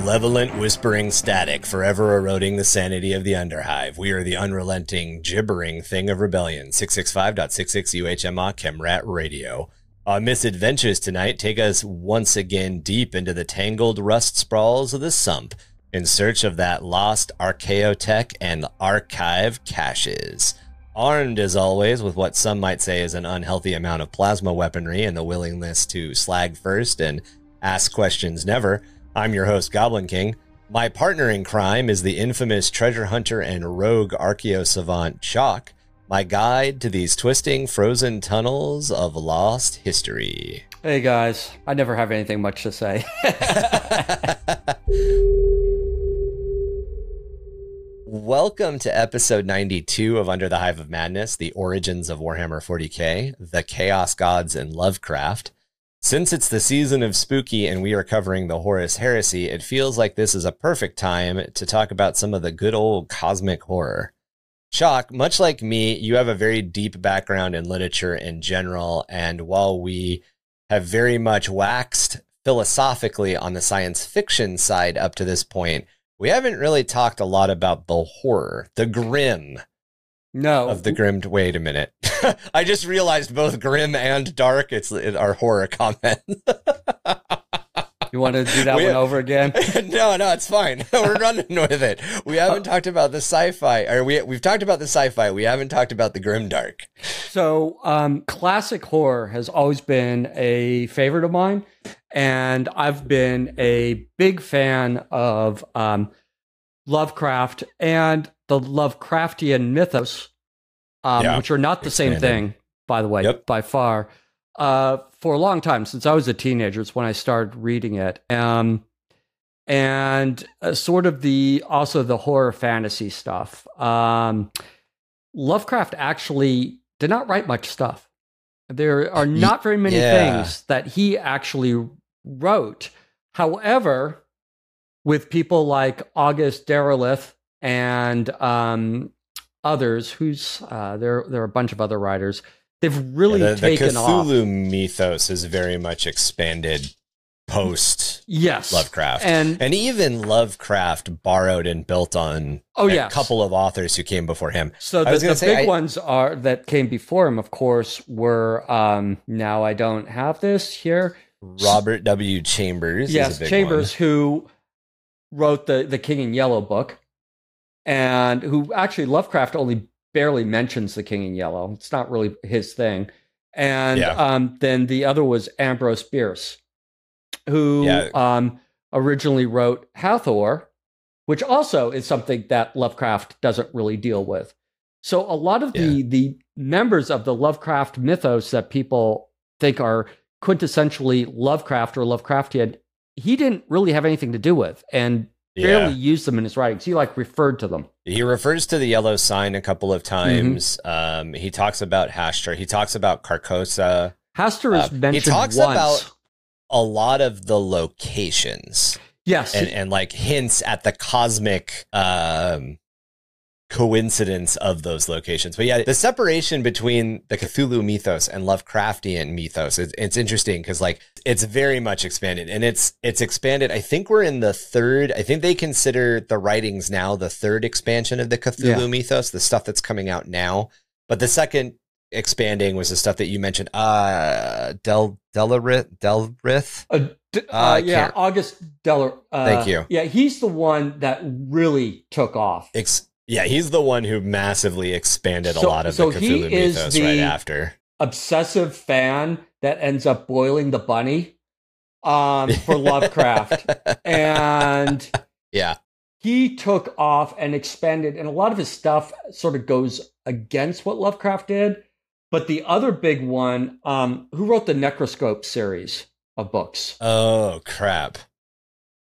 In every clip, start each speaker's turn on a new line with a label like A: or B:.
A: malevolent whispering static forever eroding the sanity of the underhive. We are the unrelenting, gibbering thing of rebellion. 665.66 UHMA Chemrat Radio. Our misadventures tonight take us once again deep into the tangled rust sprawls of the sump in search of that lost archaeotech and archive caches. Armed as always with what some might say is an unhealthy amount of plasma weaponry and the willingness to slag first and ask questions never, I'm your host, Goblin King. My partner in crime is the infamous treasure hunter and rogue archaeo savant Chac, my guide to these twisting, frozen tunnels of lost history.
B: Hey guys, I never have anything much to say.
A: Welcome to episode 92 of Under the Hive of Madness, the origins of Warhammer 40k, the Chaos Gods, and Lovecraft. Since it's the season of spooky and we are covering the Horus Heresy, it feels like this is a perfect time to talk about some of the good old cosmic horror. Chac, much like me, you have a very deep background in literature in general, and while we have very much waxed philosophically on the science fiction side up to this point, we haven't really talked a lot about the horror, the grim,
B: no.
A: of the grim. Wait a minute. I just realized both grim and dark. It's our horror comment.
B: you want to do that we, one over again?
A: no, no, it's fine. We're running with it. We haven't talked about the sci-fi, or we we've talked about the sci-fi. We haven't talked about the grim dark.
B: So, um, classic horror has always been a favorite of mine, and I've been a big fan of um, Lovecraft and the Lovecraftian mythos, um, yeah. which are not the same thing, by the way, yep. by far. Uh, for a long time, since I was a teenager, it's when I started reading it. Um, and uh, sort of the also the horror fantasy stuff. Um, Lovecraft actually did not write much stuff. There are not very many yeah. things that he actually wrote. However, with people like August Derleth and um, others, who's uh, there, there are a bunch of other writers. They've really yeah, the, taken
A: the Cthulhu off. mythos is very much expanded post
B: yes
A: Lovecraft and and even Lovecraft borrowed and built on oh yeah a couple of authors who came before him.
B: So the, the big I, ones are that came before him, of course, were um, now I don't have this here.
A: Robert W. Chambers.
B: Yes, Chambers,
A: one.
B: who wrote the the King in Yellow book, and who actually Lovecraft only barely mentions the King in Yellow. It's not really his thing. And yeah. um, then the other was Ambrose Bierce, who yeah. um, originally wrote Hastur, which also is something that Lovecraft doesn't really deal with. So a lot of the yeah. the members of the Lovecraft mythos that people think are quintessentially Lovecraft or Lovecraftian, he didn't really have anything to do with, and barely yeah. used them in his writings. He like referred to them.
A: He refers to the yellow sign a couple of times. Mm-hmm. Um, he talks about Hastur. He talks about Carcosa.
B: Hastur is uh, mentioned. He talks
A: once. about a lot of the locations.
B: Yes,
A: and, and like hints at the cosmic um, coincidence of those locations. But yeah, the separation between the Cthulhu mythos and Lovecraftian mythos, it's, it's interesting because like it's very much expanded and it's it's expanded. I think we're in the third. I think they consider the writings now the third expansion of the Cthulhu yeah. mythos, the stuff that's coming out now. But the second expanding was the stuff that you mentioned. Uh, Del Delarith Delrith.
B: Uh, d- uh, uh, yeah, August Delar.
A: Uh, Thank you.
B: Yeah, he's the one that really took off.
A: Ex- yeah, he's the one who massively expanded so, a lot of so the Cthulhu mythos right after.
B: Obsessive fan that ends up boiling the bunny um, for Lovecraft, and
A: yeah,
B: he took off and expanded, and a lot of his stuff sort of goes against what Lovecraft did. But the other big one, um, who wrote the Necroscope series of books?
A: Oh crap!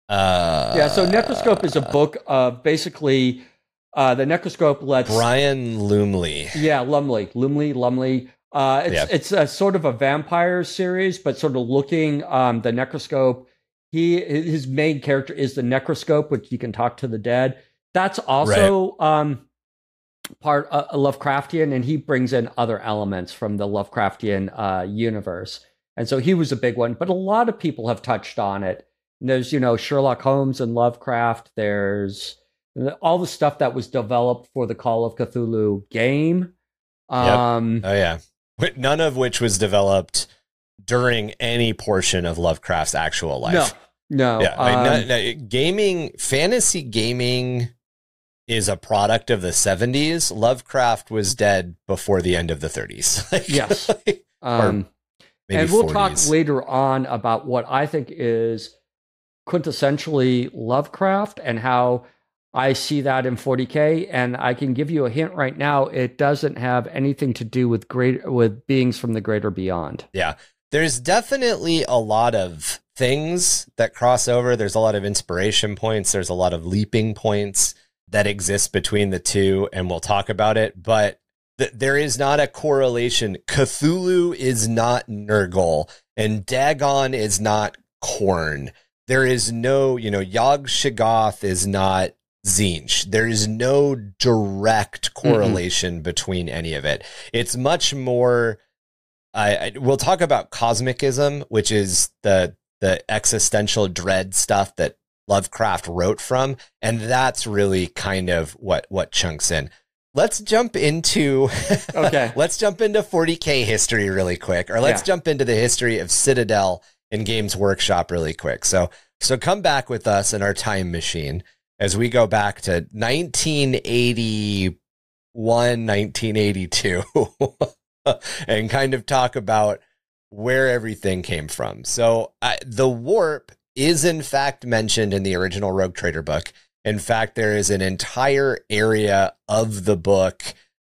A: Uh,
B: yeah, so Necroscope is a book of basically uh, the Necroscope lets
A: Brian Lumley.
B: Yeah, Lumley, Lumley, Lumley. Uh, it's yeah. it's a sort of a vampire series, but sort of looking um, the Necroscope. He his main character is the Necroscope, which you can talk to the dead. That's also right. um, part uh, Lovecraftian, and he brings in other elements from the Lovecraftian uh, universe. And so he was a big one, but a lot of people have touched on it. there's you know Sherlock Holmes and Lovecraft. There's all the stuff that was developed for the Call of Cthulhu game. Um,
A: Oh yeah, none of which was developed during any portion of Lovecraft's actual life.
B: no, no.
A: Yeah, like,
B: um,
A: no- no, gaming, fantasy gaming is a product of the 70s. Lovecraft was dead before the end of the 30s. Like,
B: Yes. um, and we'll talk later on about what I think is quintessentially Lovecraft and how I see that in 40k. And I can give you a hint right now: it doesn't have anything to do with great with beings from the greater beyond.
A: Yeah, there's definitely a lot of things that cross over. There's a lot of inspiration points. There's a lot of leaping points that exist between the two, and we'll talk about it. But th- there is not a correlation. Cthulhu is not Nurgle, and Dagon is not Khorne. There is no, you know, Yog Shoggoth is not Tzeentch. There is no direct mm-hmm. correlation between any of it. It's much more. I, I we'll talk about cosmicism, which is the the existential dread stuff that Lovecraft wrote from, and that's really kind of what what chunks in. Let's jump into
B: Okay.
A: let's jump into 40k history really quick, or let's
B: Yeah.
A: jump into the history of Citadel and Games Workshop really quick. So so come back with us in our time machine as we go back to 1981, 1982, and kind of talk about where everything came from. So I, the warp is in fact mentioned in the original Rogue Trader book. In fact, there is an entire area of the book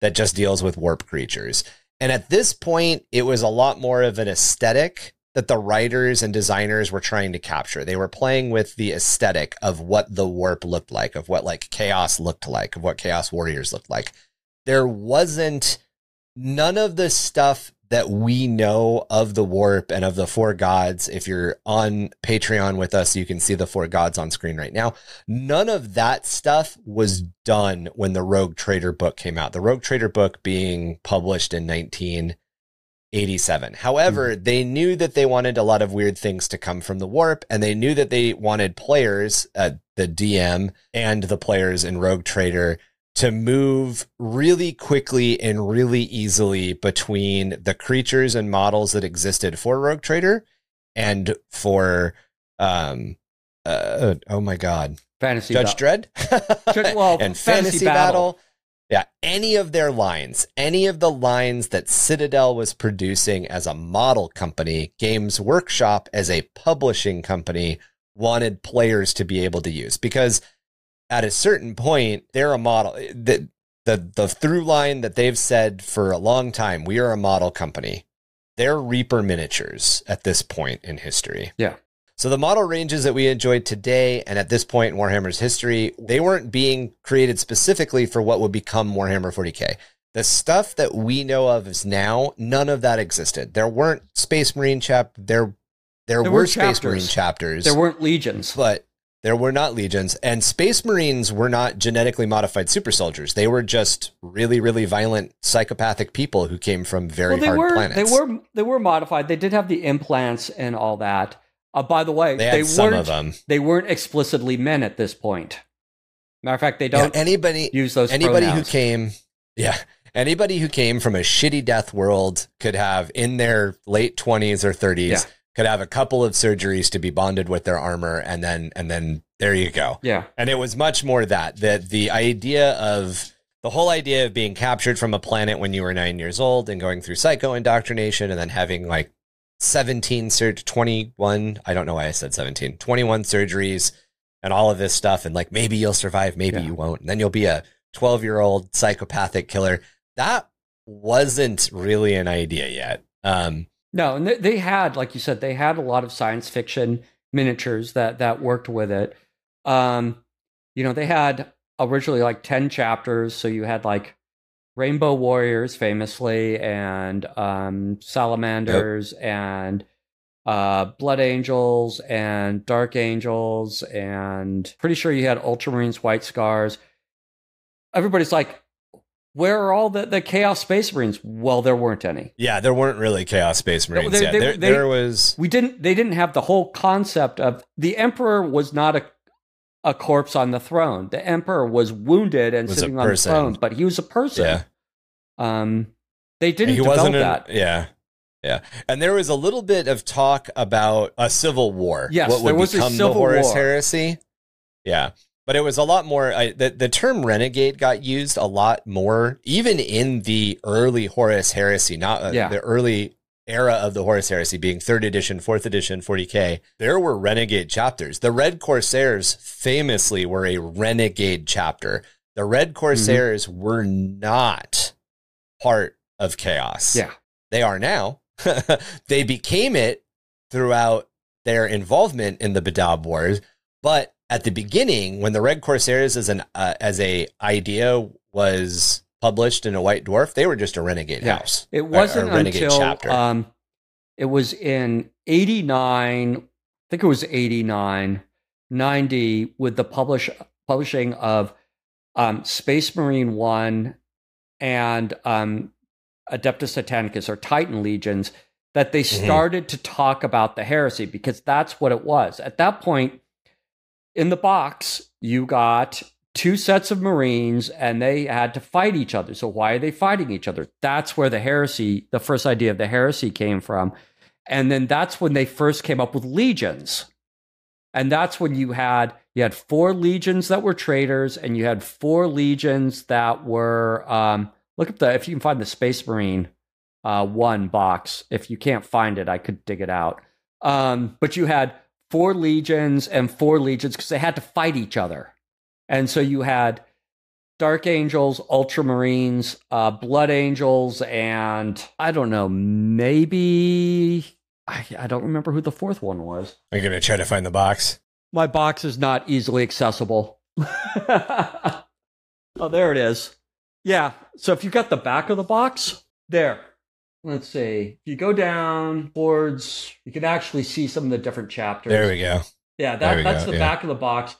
A: that just deals with warp creatures. And at this point, it was a lot more of an aesthetic that the writers and designers were trying to capture. They were playing with the aesthetic of what the warp looked like, of what like chaos looked like, of what chaos warriors looked like. There wasn't none of the stuff that we know of the warp and of the four gods. If you're on Patreon with us, you can see the four gods on screen right now. None of that stuff was done when the Rogue Trader book came out. The Rogue Trader book being published in 1987. However, they knew that they wanted a lot of weird things to come from the warp, and they knew that they wanted players, uh, the DM and the players in Rogue Trader to move really quickly and really easily between the creatures and models that existed for Rogue Trader and for um uh, oh my god
B: Fantasy
A: Judge
B: Ba-
A: Dredd
B: Judge- well,
A: and
B: Fantasy
A: Fantasy,
B: Battle.
A: Battle. Yeah, any of their lines, any of the lines that Citadel was producing as a model company, Games Workshop as a publishing company wanted players to be able to use. Because at a certain point they're a model the the the through line that they've said for a long time we are a model company. They're reaper miniatures at this point in history.
B: Yeah.
A: So the model ranges that we enjoyed today and at this point in warhammer's history they weren't being created specifically for what would become warhammer 40k the stuff that we know of is now none of that existed there weren't space marine chap there there,
B: There
A: were,
B: were
A: space marine chapters
B: There weren't legions.
A: but there were not legions and space marines were not genetically modified super soldiers they were just really really violent psychopathic people who came from very
B: well,
A: hard
B: were
A: planets
B: they were they were modified. They did have the implants and all that. Uh, by the way,
A: they
B: they weren't they weren't explicitly men at this point. Matter of fact, they don't
A: anybody
B: use those.
A: anybody
B: pronouns.
A: who came yeah anybody who came from a shitty death world could have in their late 20s or 30s
B: Yeah.
A: could have a couple of surgeries to be bonded with their armor and then and then there you go
B: Yeah,
A: And it was much more that that the idea of the whole idea of being captured from a planet when you were nine years old and going through psycho indoctrination and then having like 17 surg 21 i don't know why i said 17 21 surgeries and all of this stuff and like maybe you'll survive maybe
B: Yeah.
A: you won't and then you'll be a 12 year old psychopathic killer that wasn't really an idea yet um
B: no, and they, they had, like you said, they had a lot of science fiction miniatures that that worked with it. Um, you know, they had originally like ten chapters, so you had like Rainbow Warriors, famously, and um, Salamanders, and uh, Blood Angels, and Dark Angels, and pretty sure you had Ultramarines, White Scars. Everybody's like, where are all the, the Chaos Space Marines? Well, there weren't any.
A: Yeah, there weren't really Chaos Space Marines.
B: they-
A: yeah,
B: they-
A: there, there was.
B: We didn't. They didn't have the whole concept of the Emperor was not a a corpse on the throne. The Emperor was wounded and
A: Was
B: sitting on the throne, but he was a person.
A: Yeah.
B: Um, they didn't
A: he
B: develop
A: wasn't. an-
B: that.
A: yeah. Yeah, and there was a little bit of talk about a civil war.
B: Yes,
A: what would
B: there was a
A: become
B: civil
A: the Horus
B: war.
A: heresy. Yeah, but it was a lot more. I, the the term renegade got used a lot more, even in the early Horus heresy, not uh,
B: Yeah.
A: the early era of the Horus heresy, being third edition, fourth edition, 40k. There were renegade chapters. The Red Corsairs famously were a renegade chapter. The Red
B: Mm-hmm.
A: Corsairs were not part of chaos
B: Yeah.
A: they are now. they became it throughout their involvement in the Badab Wars, but at the beginning, when the Red Corsairs as an uh, as a idea was published in a White Dwarf, they were just a renegade
B: Yeah.
A: house.
B: It wasn't
A: a renegade
B: until
A: chapter.
B: um, it was in '89. I think it was '89, '90 with the publish publishing of um, Space Marine One and um, Adeptus Titanicus or Titan Legions that they
A: Mhm.
B: started to talk about the heresy because that's what it was. At that point, in the box, you got two sets of Marines and they had to fight each other. So, why are they fighting each other? That's where the heresy, the first idea of the heresy came from. And then that's when they first came up with legions. And that's when you had you had four legions that were traitors, and you had four legions that were um, look up the if you can find the Space Marine uh, one box. If you can't find it, I could dig it out. Um, but you had four legions and four legions because they had to fight each other, and so you had Dark Angels, Ultramarines, uh, Blood Angels, and I don't know, maybe I, I don't remember who the fourth one was.
A: I'm gonna try to find the box.
B: My box is not easily accessible. oh, there it is. Yeah. So if you got the back of the box, there. Let's see. If you go down towards, you can actually see some of the different chapters.
A: There we go.
B: Yeah, that, that's
A: go,
B: the
A: yeah.
B: back of the box.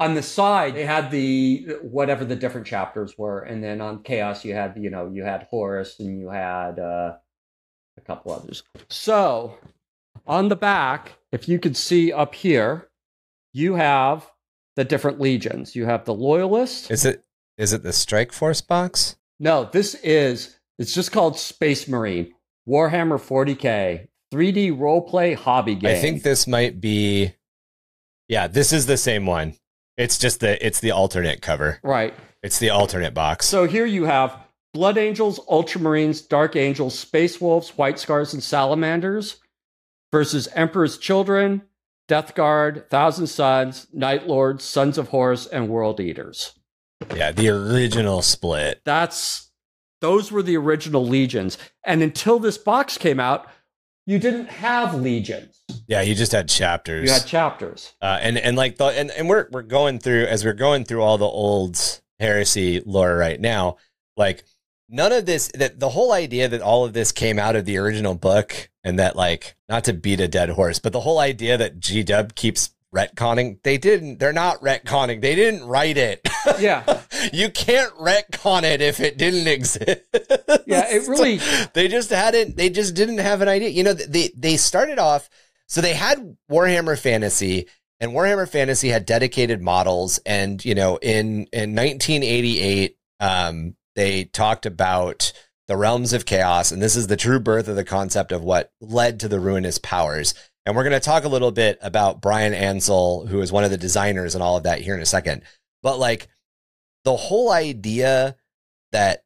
B: On the side, they had the whatever the different chapters were, and then on Chaos, you had you know you had Horus and you had uh, a couple others. So on the back, if you could see up here, you have the different legions. You have the Loyalist.
A: Is it is it the Strike Force box?
B: No, this is it's just called Space Marine Warhammer 40k 3D roleplay hobby game.
A: I think this might be. Yeah, this is the same one. It's just the it's the alternate cover.
B: right.
A: It's the alternate box.
B: So here you have Blood Angels, Ultramarines, Dark Angels, Space Wolves, White Scars, and Salamanders versus Emperor's Children, Death Guard, Thousand Sons, Night Lords, Sons of Horus, and World Eaters.
A: yeah, the original split.
B: That's those were the original legions. And until this box came out, you didn't have legions.
A: Yeah, you just had chapters.
B: You had chapters.
A: uh, and and like the and, and we're we're going through as we're going through all the old heresy lore right now. Like none of this that the whole idea that all of this came out of the original book and that like not to beat a dead horse, but the whole idea that G Dub keeps retconning, they didn't. They're not retconning. They didn't write it.
B: Yeah.
A: you can't retcon it if it didn't exist.
B: Yeah, it really
A: they just hadn't they just didn't have an idea you know they they started off so they had warhammer fantasy and warhammer fantasy had dedicated models and you know in in 1988 um they talked about the realms of chaos and this is the true birth of the concept of what led to the ruinous powers and we're going to talk a little bit about bryan ansell who is one of the designers and all of that here in a second but like the whole idea that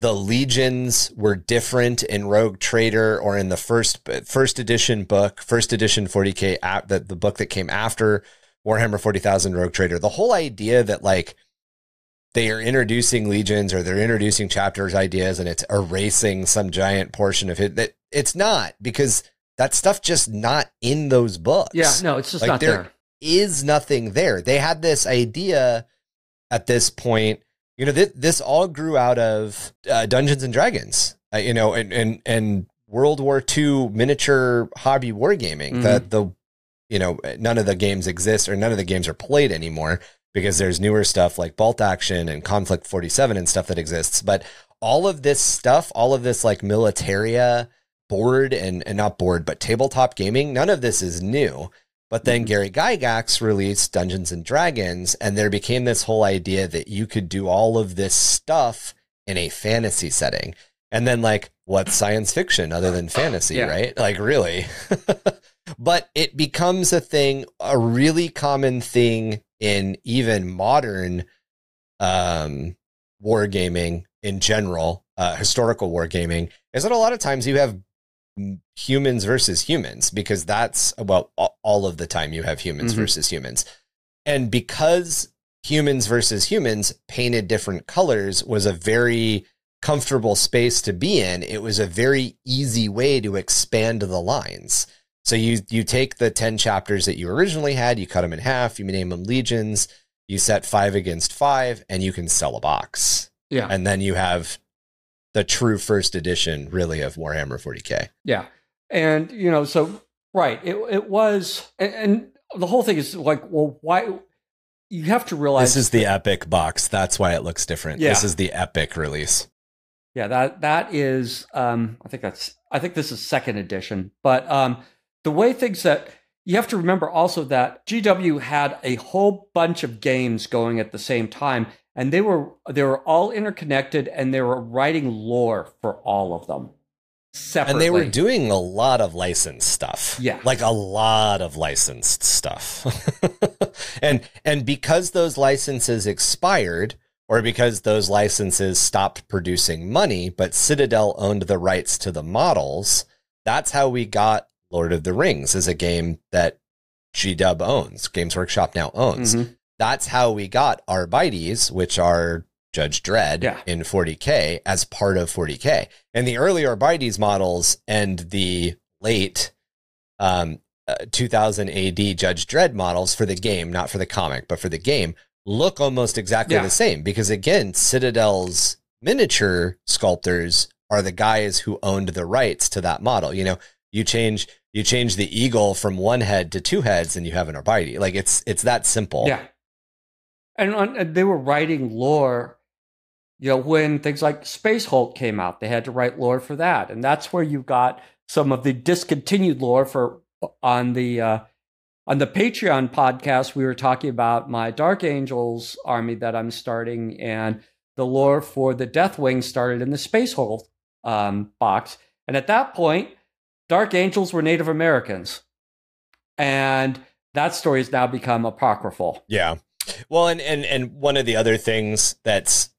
A: the legions were different in Rogue Trader or in the first first edition book, first edition 40k app, that the book that came after Warhammer 40,000 Rogue Trader. The whole idea that like they are introducing legions or they're introducing chapters ideas and it's erasing some giant portion of it that it's not because that stuff just not in those books
B: Yeah, no, it's just
A: Like,
B: not
A: there-
B: there.
A: is nothing there. They had this idea at this point. You know, th- this all grew out of uh, Dungeons and Dragons. Uh, you know, and and and World War II miniature hobby wargaming. The the you know none of the games exist or none of the games are played anymore because there's newer stuff like Bolt Action and Konflikt 47 and stuff that exists. But all of this stuff, all of this like militaria board and, and not board, but tabletop gaming, none of this is new. But then mm-hmm. Gary Gygax released Dungeons and Dragons, and there became this whole idea that you could do all of this stuff in a fantasy setting. And then, like, what's science fiction other than fantasy, yeah. right? Like, really? but it becomes a thing, a really common thing in even modern um, wargaming in general, uh, historical wargaming, is that a lot of times you have humans versus humans because that's well all of the time you have humans mm-hmm. versus humans. And because humans versus humans painted different colors was a very comfortable space to be in it was a very easy way to expand the lines. So you you take the 10 chapters that you originally had you cut them in half you name them legions you set 5 against 5 and you can sell a box.
B: Yeah.
A: And then you have the true first edition, really, of Warhammer 40k.
B: Yeah, and you know, so right, it it was, and, and the whole thing is like, well, why? You have to realize
A: this is the epic box. That's why it looks different. Yeah. This is the epic release.
B: Yeah, that that is. Um, I think that's. I think this is second edition, but um, the way things that you have to remember also that GW had a whole bunch of games going at the same time, and they were they were all interconnected and they were writing lore for all of them separately.
A: And they were doing a lot of licensed stuff.
B: Yeah.
A: Like a lot of licensed stuff. and and because those licenses expired or because those licenses stopped producing money, but Citadel owned the rights to the models, that's how we got Lord of the Rings as a game that GW owns, Games Workshop now owns. Mm-hmm that's how we got Arbites, which are Judge Dredd yeah. in 40K as part of 40K. And the early Arbites models and the late um, uh, 2000 AD Judge Dredd models for the game, not for the comic, but for the game, look almost exactly yeah. the same because, again, Citadel's miniature sculptors are the guys who owned the rights to that model. You know, you change you change the eagle from one head to two heads and you have an Arbite. Like it's it's that simple.
B: Yeah and, and they were writing lore you know when things like space hulk came out they had to write lore for that. And that's where you got some of the discontinued lore for on the uh, on the patreon podcast we were talking about my dark angels army that i'm starting and the lore for the deathwing started in the space hulk um, box. And at that point dark angels were native americans. And that story has now become apocryphal.
A: Yeah well, and and and one of the other things that's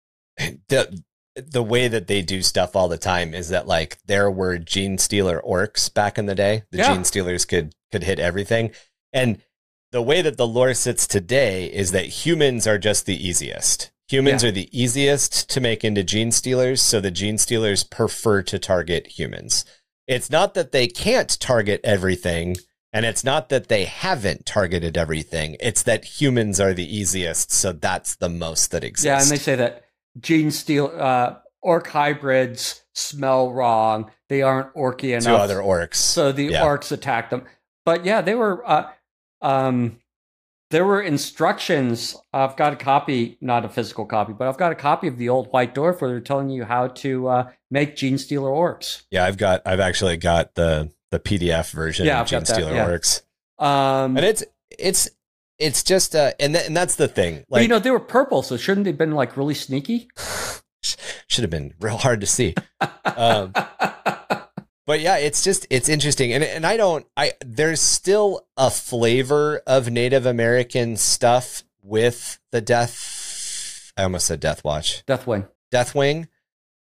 A: the the way that they do stuff all the time is that like there were gene stealer orcs back in the day. The yeah. Genestealers could could hit everything, and the way that the lore sits today is that humans are just the easiest. Humans yeah. are the easiest to make into gene stealers, so the gene stealers prefer to target humans. It's not that they can't target everything and it's not that they haven't targeted everything, it's that humans are the easiest. So that's the most that exists.
B: Yeah, and they say that Genesteal, uh, orc hybrids smell wrong. They aren't orky enough.
A: To other orcs.
B: So the yeah. orcs attack them. But yeah, they were. Uh, um, there were instructions. I've got a copy, not a physical copy, but I've got a copy of the old White Dwarf where they're telling you how to uh, make Genestealer orcs.
A: Yeah, I've got. I've actually got the the PDF version yeah, of Genestealer yeah. Works. Um, and it's it's it's just uh, and th- and that's the thing.
B: Like you know, they were purple, so shouldn't they have been like really sneaky?
A: should have been real hard to see. um, but yeah, it's just it's interesting, and and I don't I there's still a flavor of Native American stuff with the Death. I almost said Death Watch.
B: Deathwing.
A: Deathwing.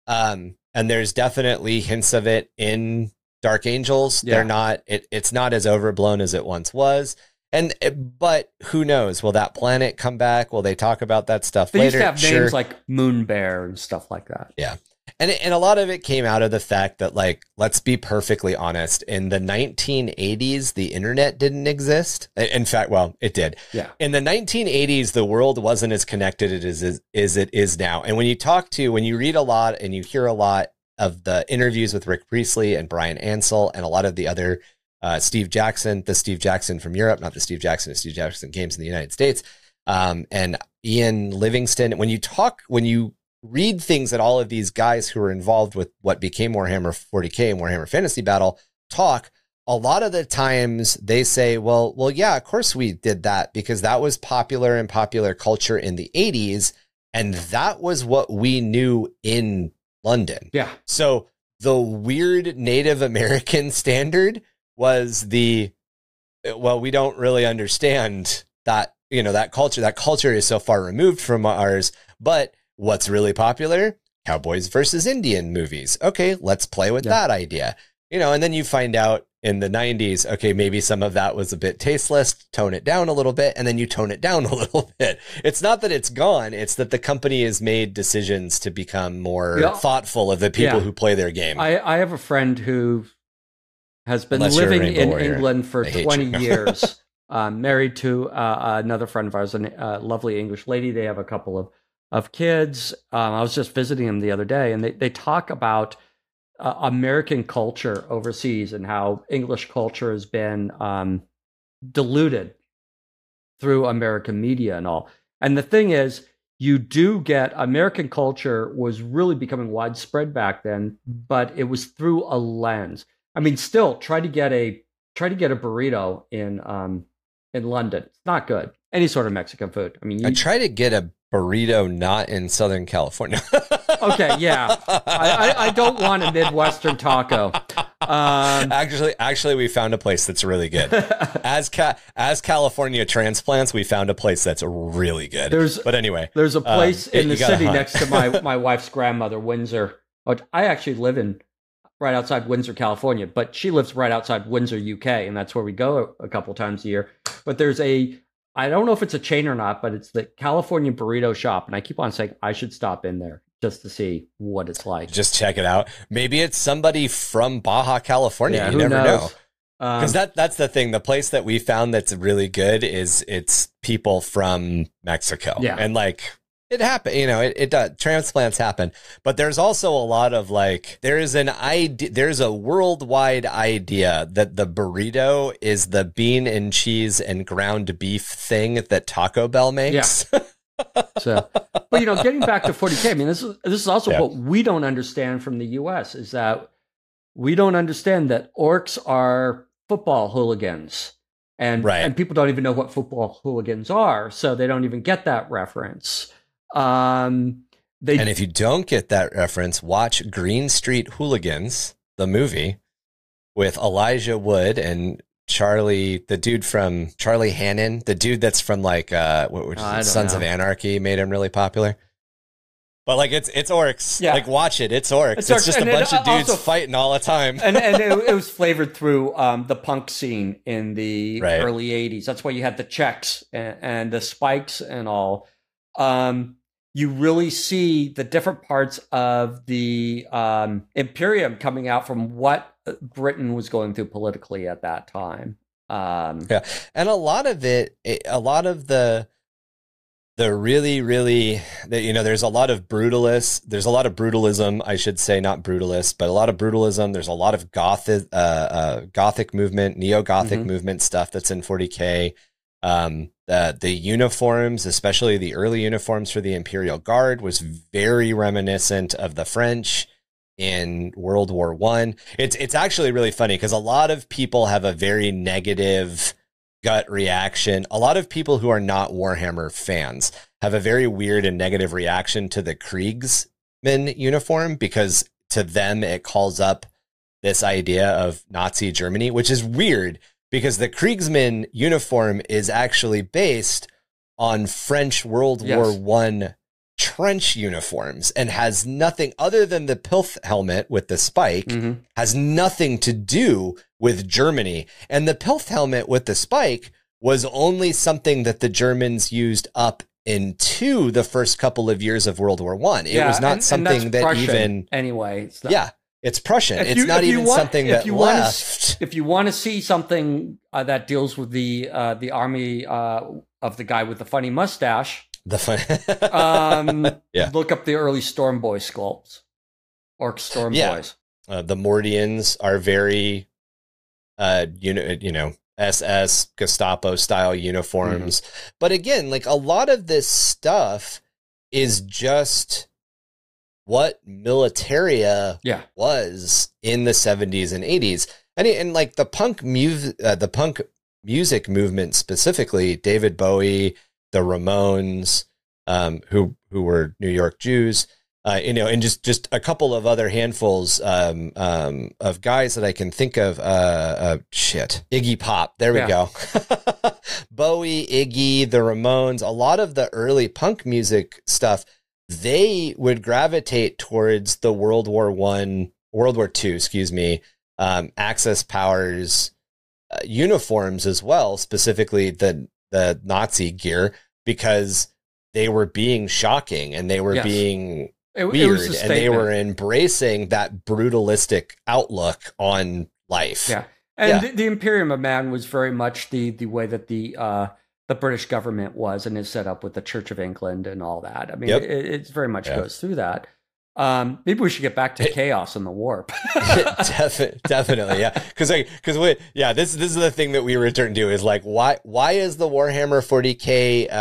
A: Um, and there's definitely hints of it in Dark Angels. Yeah. They're not. It, it's not as overblown as it once was. And eh, but who knows? Will that planet come back? Will they talk about that stuff
B: they
A: later?
B: Used to have sure. names like Moon Bear and stuff like that.
A: Yeah. And, and a lot of it came out of the fact that, like, let's be perfectly honest. In the 1980s, the internet didn't exist. In fact, well, it did.
B: Yeah.
A: In the 1980s, the world wasn't as connected as, as, as it is now. And when you talk to, when you read a lot and you hear a lot of the interviews with Rick Priestley and Bryan Ansell and a lot of the other uh, Steve Jackson, the Steve Jackson from Europe, not the Steve Jackson of Steve Jackson games in the United States, um, and Ian Livingstone. When you talk, when you read things that all of these guys who were involved with what became Warhammer 40K and Warhammer Fantasy Battle talk, a lot of the times they say, well, well, yeah, of course we did that because that was popular in popular culture in the 80s. And that was what we knew in London.
B: Yeah.
A: So the weird Native American standard was the, well, we don't really understand that, you know, that culture. That culture is so far removed from ours. But what's really popular? Cowboys versus Indian movies. Okay, let's play with yeah. that idea. You know, and then you find out in the 90s, okay, maybe some of that was a bit tasteless, tone it down a little bit, and then you tone it down a little bit. It's not that it's gone, it's that the company has made decisions to become more yeah. thoughtful of the people yeah. who play their game.
B: I, I have a friend who has been Unless living in warrior. England for 20 years, um, married to uh, another friend of ours, a uh, lovely English lady. They have a couple of, of kids. Um, I was just visiting them the other day, and they, they talk about – uh, American culture overseas and how English culture has been um, diluted through American media and all. And the thing is, you do get American culture was really becoming widespread back then, but it was through a lens. I mean, still try to get a try to get a burrito in um, in London. It's not good. Any sort of Mexican food. I mean,
A: you, I try to get a burrito not in Southern California.
B: okay, yeah, I, I, I, don't want a Midwestern taco.
A: Um, actually, actually, we found a place that's really good. As ca- as California transplants, we found a place that's really good. There's, but anyway,
B: there's a place um, in the city hunt. next to my my wife's grandmother, Windsor. I actually live in right outside Windsor, California, but she lives right outside Windsor, UK, and that's where we go a couple times a year. But there's a I don't know if it's a chain or not, but it's the California Burrito Shop, and I keep on saying I should stop in there just to see what it's like.
A: Just check it out. Maybe it's somebody from Baja California. Yeah, you never knows? know. Because um, that that's the thing. The place that we found that's really good is it's people from Mexico.
B: Yeah.
A: And like it happen you know it, it does transplants happen but there's also a lot of like there is an idea there's a worldwide idea that the burrito is the bean and cheese and ground beef thing that taco bell makes
B: yeah. so but you know getting back to 40k i mean this is this is also yeah. what we don't understand from the us is that we don't understand that orcs are football hooligans and right. and people don't even know what football hooligans are so they don't even get that reference um,
A: they, and if you don't get that reference, watch Green Street Hooligans, the movie with Elijah Wood and Charlie, the dude from Charlie Hunnam, the dude that's from like uh, what was oh, Sons know. of Anarchy, made him really popular. But like it's it's orcs. Yeah. Like watch it. It's orcs. It's, it's just a bunch of dudes also, fighting all the time.
B: and and it, it, was flavored through um, the punk scene in the right. early '80s. That's why you had the checks and, and the spikes and all. Um, you really see the different parts of the um, Imperium coming out from what Britain was going through politically at that time. Um,
A: yeah, and a lot of it, a lot of the the really, really, the, you know, there's a lot of brutalist. There's a lot of brutalism, I should say, not brutalist, but a lot of brutalism. There's a lot of gothic, uh, uh, gothic movement, neo gothic mm-hmm. movement stuff that's in 40k. Um, the the uniforms, especially the early uniforms for the Imperial Guard, was very reminiscent of the French in World War One. It's it's actually really funny because a lot of people have a very negative gut reaction. A lot of people who are not Warhammer fans have a very weird and negative reaction to the Kriegsman uniform because to them it calls up this idea of Nazi Germany, which is weird because the Kriegsman uniform is actually based on French World yes. War One trench uniforms and has nothing other than the pith helmet with the spike mm-hmm. has nothing to do with Germany. And the pith helmet with the spike was only something that the Germans used up into the first couple of years of World War One. It yeah, was not and, something and that Prussian even
B: anyway.
A: yeah, it's Prussian. If it's you, not even want, something that you left.
B: To, if you want to see something uh, that deals with the uh, the army uh, of the guy with the funny mustache,
A: the fun-
B: um, yeah. look up the early Storm Boy sculpts, Orc Storm yeah. Boys.
A: Uh, the Mordians are very, uh, you know, you know, SS Gestapo style uniforms. Mm-hmm. But again, like a lot of this stuff is just what militaria
B: Yeah.
A: was in the 70s and 80s. And, and like the punk mu- uh, the punk music movement specifically, David Bowie, the Ramones, um, who who were New York Jews, uh, you know, and just just a couple of other handfuls um, um, of guys that I can think of. Uh, uh, shit, Iggy Pop. There we
B: Yeah.
A: go. Bowie, Iggy, the Ramones. A lot of the early punk music stuff. They would gravitate towards the World War One, World War Two, excuse me, um, Axis powers uh, uniforms as well, specifically the the Nazi gear, because they were being shocking and they were
B: Yes.
A: being
B: It, it
A: weird
B: a
A: and they were embracing that brutalistic outlook on life.
B: Yeah. And
A: Yeah.
B: The, the Imperium of Man was very much the the way that the uh, the British government was and is set up with the Church of England and all that. I mean,
A: Yep.
B: it, it very much
A: Yeah.
B: goes through that. Um, maybe we should get back to
A: It-
B: chaos and the warp.
A: Defi- definitely, yeah. Because like, because we, yeah, this this is the thing that we return to is like, why why is the Warhammer 40k uh,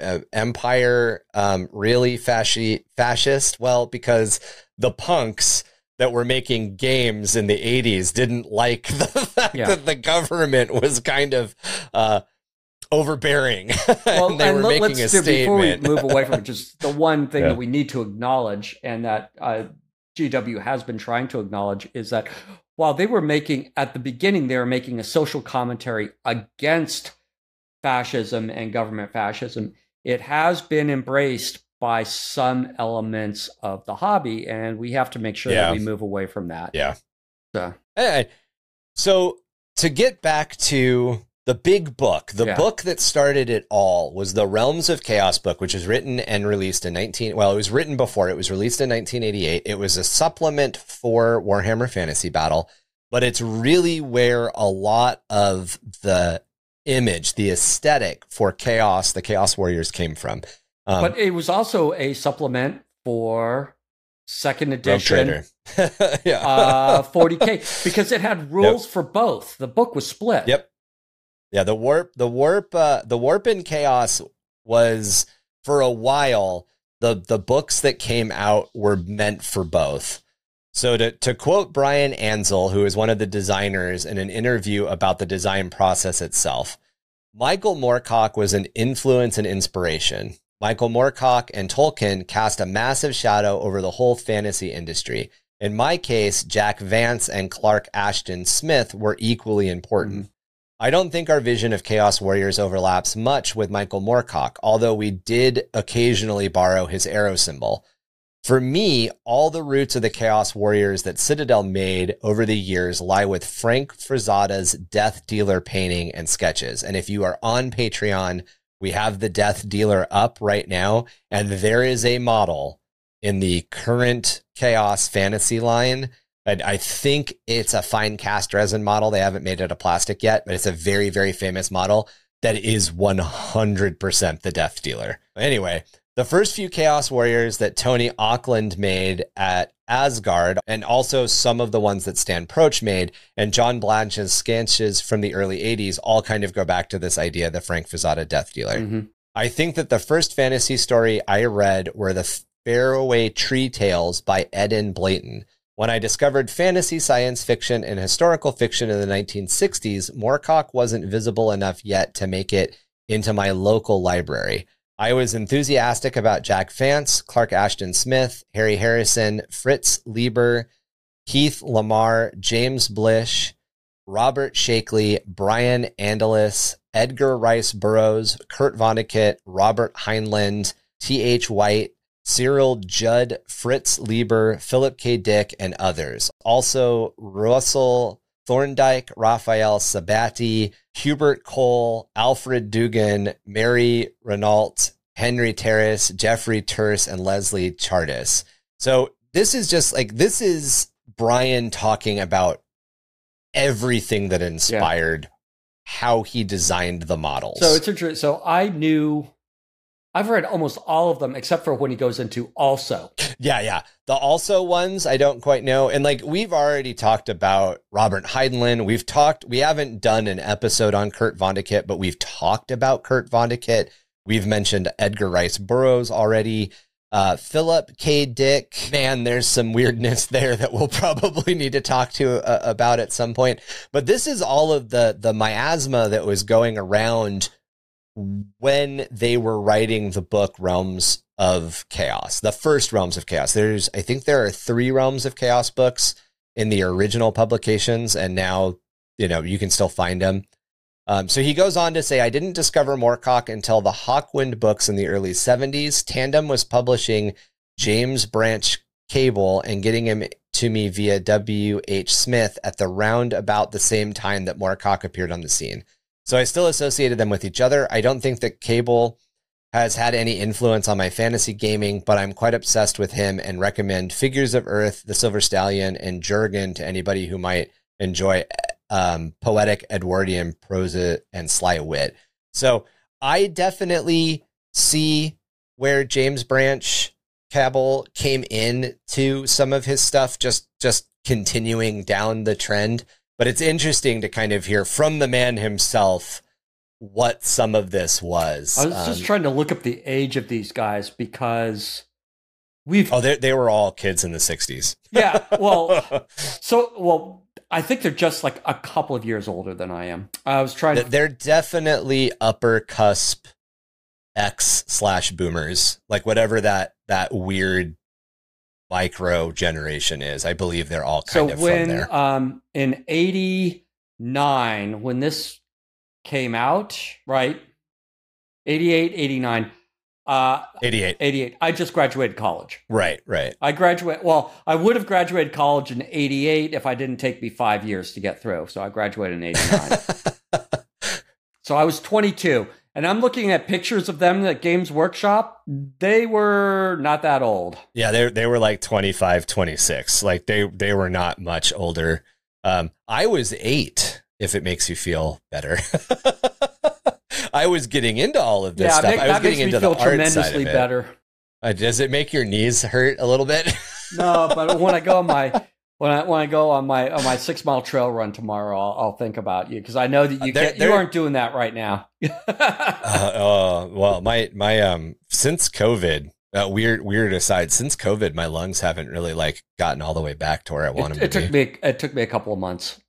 A: uh, Empire um, really fasci- fascist? Well, because the punks that were making games in the 80s didn't like the fact
B: Yeah.
A: that the government was kind of uh, overbearing.
B: well,
A: and they were
B: let-
A: making a
B: let's do- before we move away from it, just the one thing
A: Yeah.
B: that we need to acknowledge, and that uh, GW has been trying to acknowledge, is that while they were making at the beginning, they were making a social commentary against fascism and government fascism. It has been embraced by some elements of the hobby, and we have to make sure
A: Yeah.
B: that we move away from that.
A: Yeah.
B: So,
A: Eh, So to get back to the big book, the
B: Yeah.
A: book that started it all was the Realms of Chaos book, which was written and released in 19 well, it was written before, it was released in 1988. It was a supplement for Warhammer Fantasy Battle, but it's really where a lot of the image, the aesthetic for Chaos, the Chaos Warriors came from. Um,
B: but it was also a supplement for second edition.
A: Yeah.
B: uh, 40k because it had rules for both. The book was split.
A: Yep. Yeah, the warp, the warp, uh, the warp in chaos was for a while. The the books that came out were meant for both. So to to quote Bryan Ansell, who is one of the designers, in an interview about the design process itself, Michael Moorcock was an influence and inspiration. Michael Moorcock and Tolkien cast a massive shadow over the whole fantasy industry. In my case, Jack Vance and Clark Ashton Smith were equally important. I don't think our vision of Chaos Warriors overlaps much with Michael Moorcock, although we did occasionally borrow his arrow symbol. For me, all the roots of the Chaos Warriors that Citadel made over the years lie with Frank Frazetta's Death Dealer painting and sketches. And if you are on Patreon, we have the Death Dealer up right now, and there is a model in the current Chaos Fantasy line. And I think it's a fine cast resin model. They haven't made it a plastic yet, but it's a very, very famous model that is 100% the Death Dealer. Anyway, the first few Chaos Warriors that Tony Ackland made at Asgard, and also some of the ones that Stan Proch made, and John Blanche's sketches from the early 80s all kind of go back to this idea, of the Frank Frazetta Death Dealer.
B: Mhm.
A: I think that the first fantasy story I read were the Faraway Tree Tales by Enid Blyton. When I discovered fantasy, science fiction, and historical fiction in the 1960s, Moorcock wasn't visible enough yet to make it into my local library. I was enthusiastic about Jack Vance, Clark Ashton Smith, Harry Harrison, Fritz Leiber, Keith Laumer, James Blish, Robert Sheckley, Brian Aldiss, Edgar Rice Burroughs, Kurt Vonnegut, Robert Heinlein, T.H. White, Cyril Judd, Fritz Leiber, Philip K. Dick, and others. Also, Russell Thorndike, Raphael Sabati, Hubert Cole, Alfred Duggan, Mary Renault, Henry Treece, Geoffrey Trease, and Leslie Charteris. So this is just like this is Brian talking about everything that inspired how he designed the models.
B: So it's interesting. So I knew, I've read almost all of them except for when he goes into also.
A: Yeah, yeah. The also ones I don't quite know. And like we've already talked about Robert Heidenlin. We've talked, we haven't done an episode on Kurt Vonnegut, but we've talked about Kurt Vonnegut. We've mentioned Edgar Rice Burroughs already. Uh, Philip K. Dick, man, there's some weirdness there that we'll probably need to talk to uh, about at some point. But this is all of the the miasma that was going around when they were writing the book Realms of Chaos, the first Realms of Chaos. There's, I think, there are three Realms of Chaos books in the original publications, and now you know you can still find them. Um, so he goes on to say, I didn't discover Moorcock until the Hawkwind books in the early 70s. Tandem was publishing James Branch Cabell and getting him to me via W.H. Smith at the round about the same time that Moorcock appeared on the scene. So I still associated them with each other. I don't think that Cabell has had any influence on my fantasy gaming, but I'm quite obsessed with him and recommend Figures of Earth, The Silver Stallion, and Jurgen to anybody who might enjoy um, poetic Edwardian prose and sly wit. So I definitely see where James Branch Cabell came in to some of his stuff, just just continuing down the trend. But it's interesting to kind of hear from the man himself what some of this was.
B: I was um, just trying to look up the age of these guys because we've
A: oh they they were all kids in the 60s.
B: Yeah, well so well I think they're just like a couple of years older than I am. I was trying to.
A: They're definitely upper cusp X slash boomers, like whatever that that weird micro generation is. I believe they're all kind
B: so
A: of
B: when,
A: from there.
B: Um, in '89, when this came out, right? 88, 89.
A: Uh, 88.
B: 88. I just graduated college.
A: Right, right.
B: I graduate. Well, I would have graduated college in 88 if I didn't take me five years to get through. So I graduated in 89. so I was 22. And I'm looking at pictures of them at Games Workshop. They were not that old.
A: Yeah, they they were like 25, 26. Like they they were not much older. Um, I was eight, if it makes you feel better. I was getting into all of this yeah, stuff. Make, I was getting into the art tremendously side of it. better. Uh, does it make your knees hurt a little bit?
B: no, but when I go on my when I when I go on my on my six mile trail run tomorrow, I'll, I'll think about you because I know that you they're, you aren't doing that right now.
A: uh, uh, well, my my um since COVID, uh, weird weird aside, since COVID, my lungs haven't really like gotten all the way back to where I want
B: it,
A: them.
B: It took be. me it took me a couple of months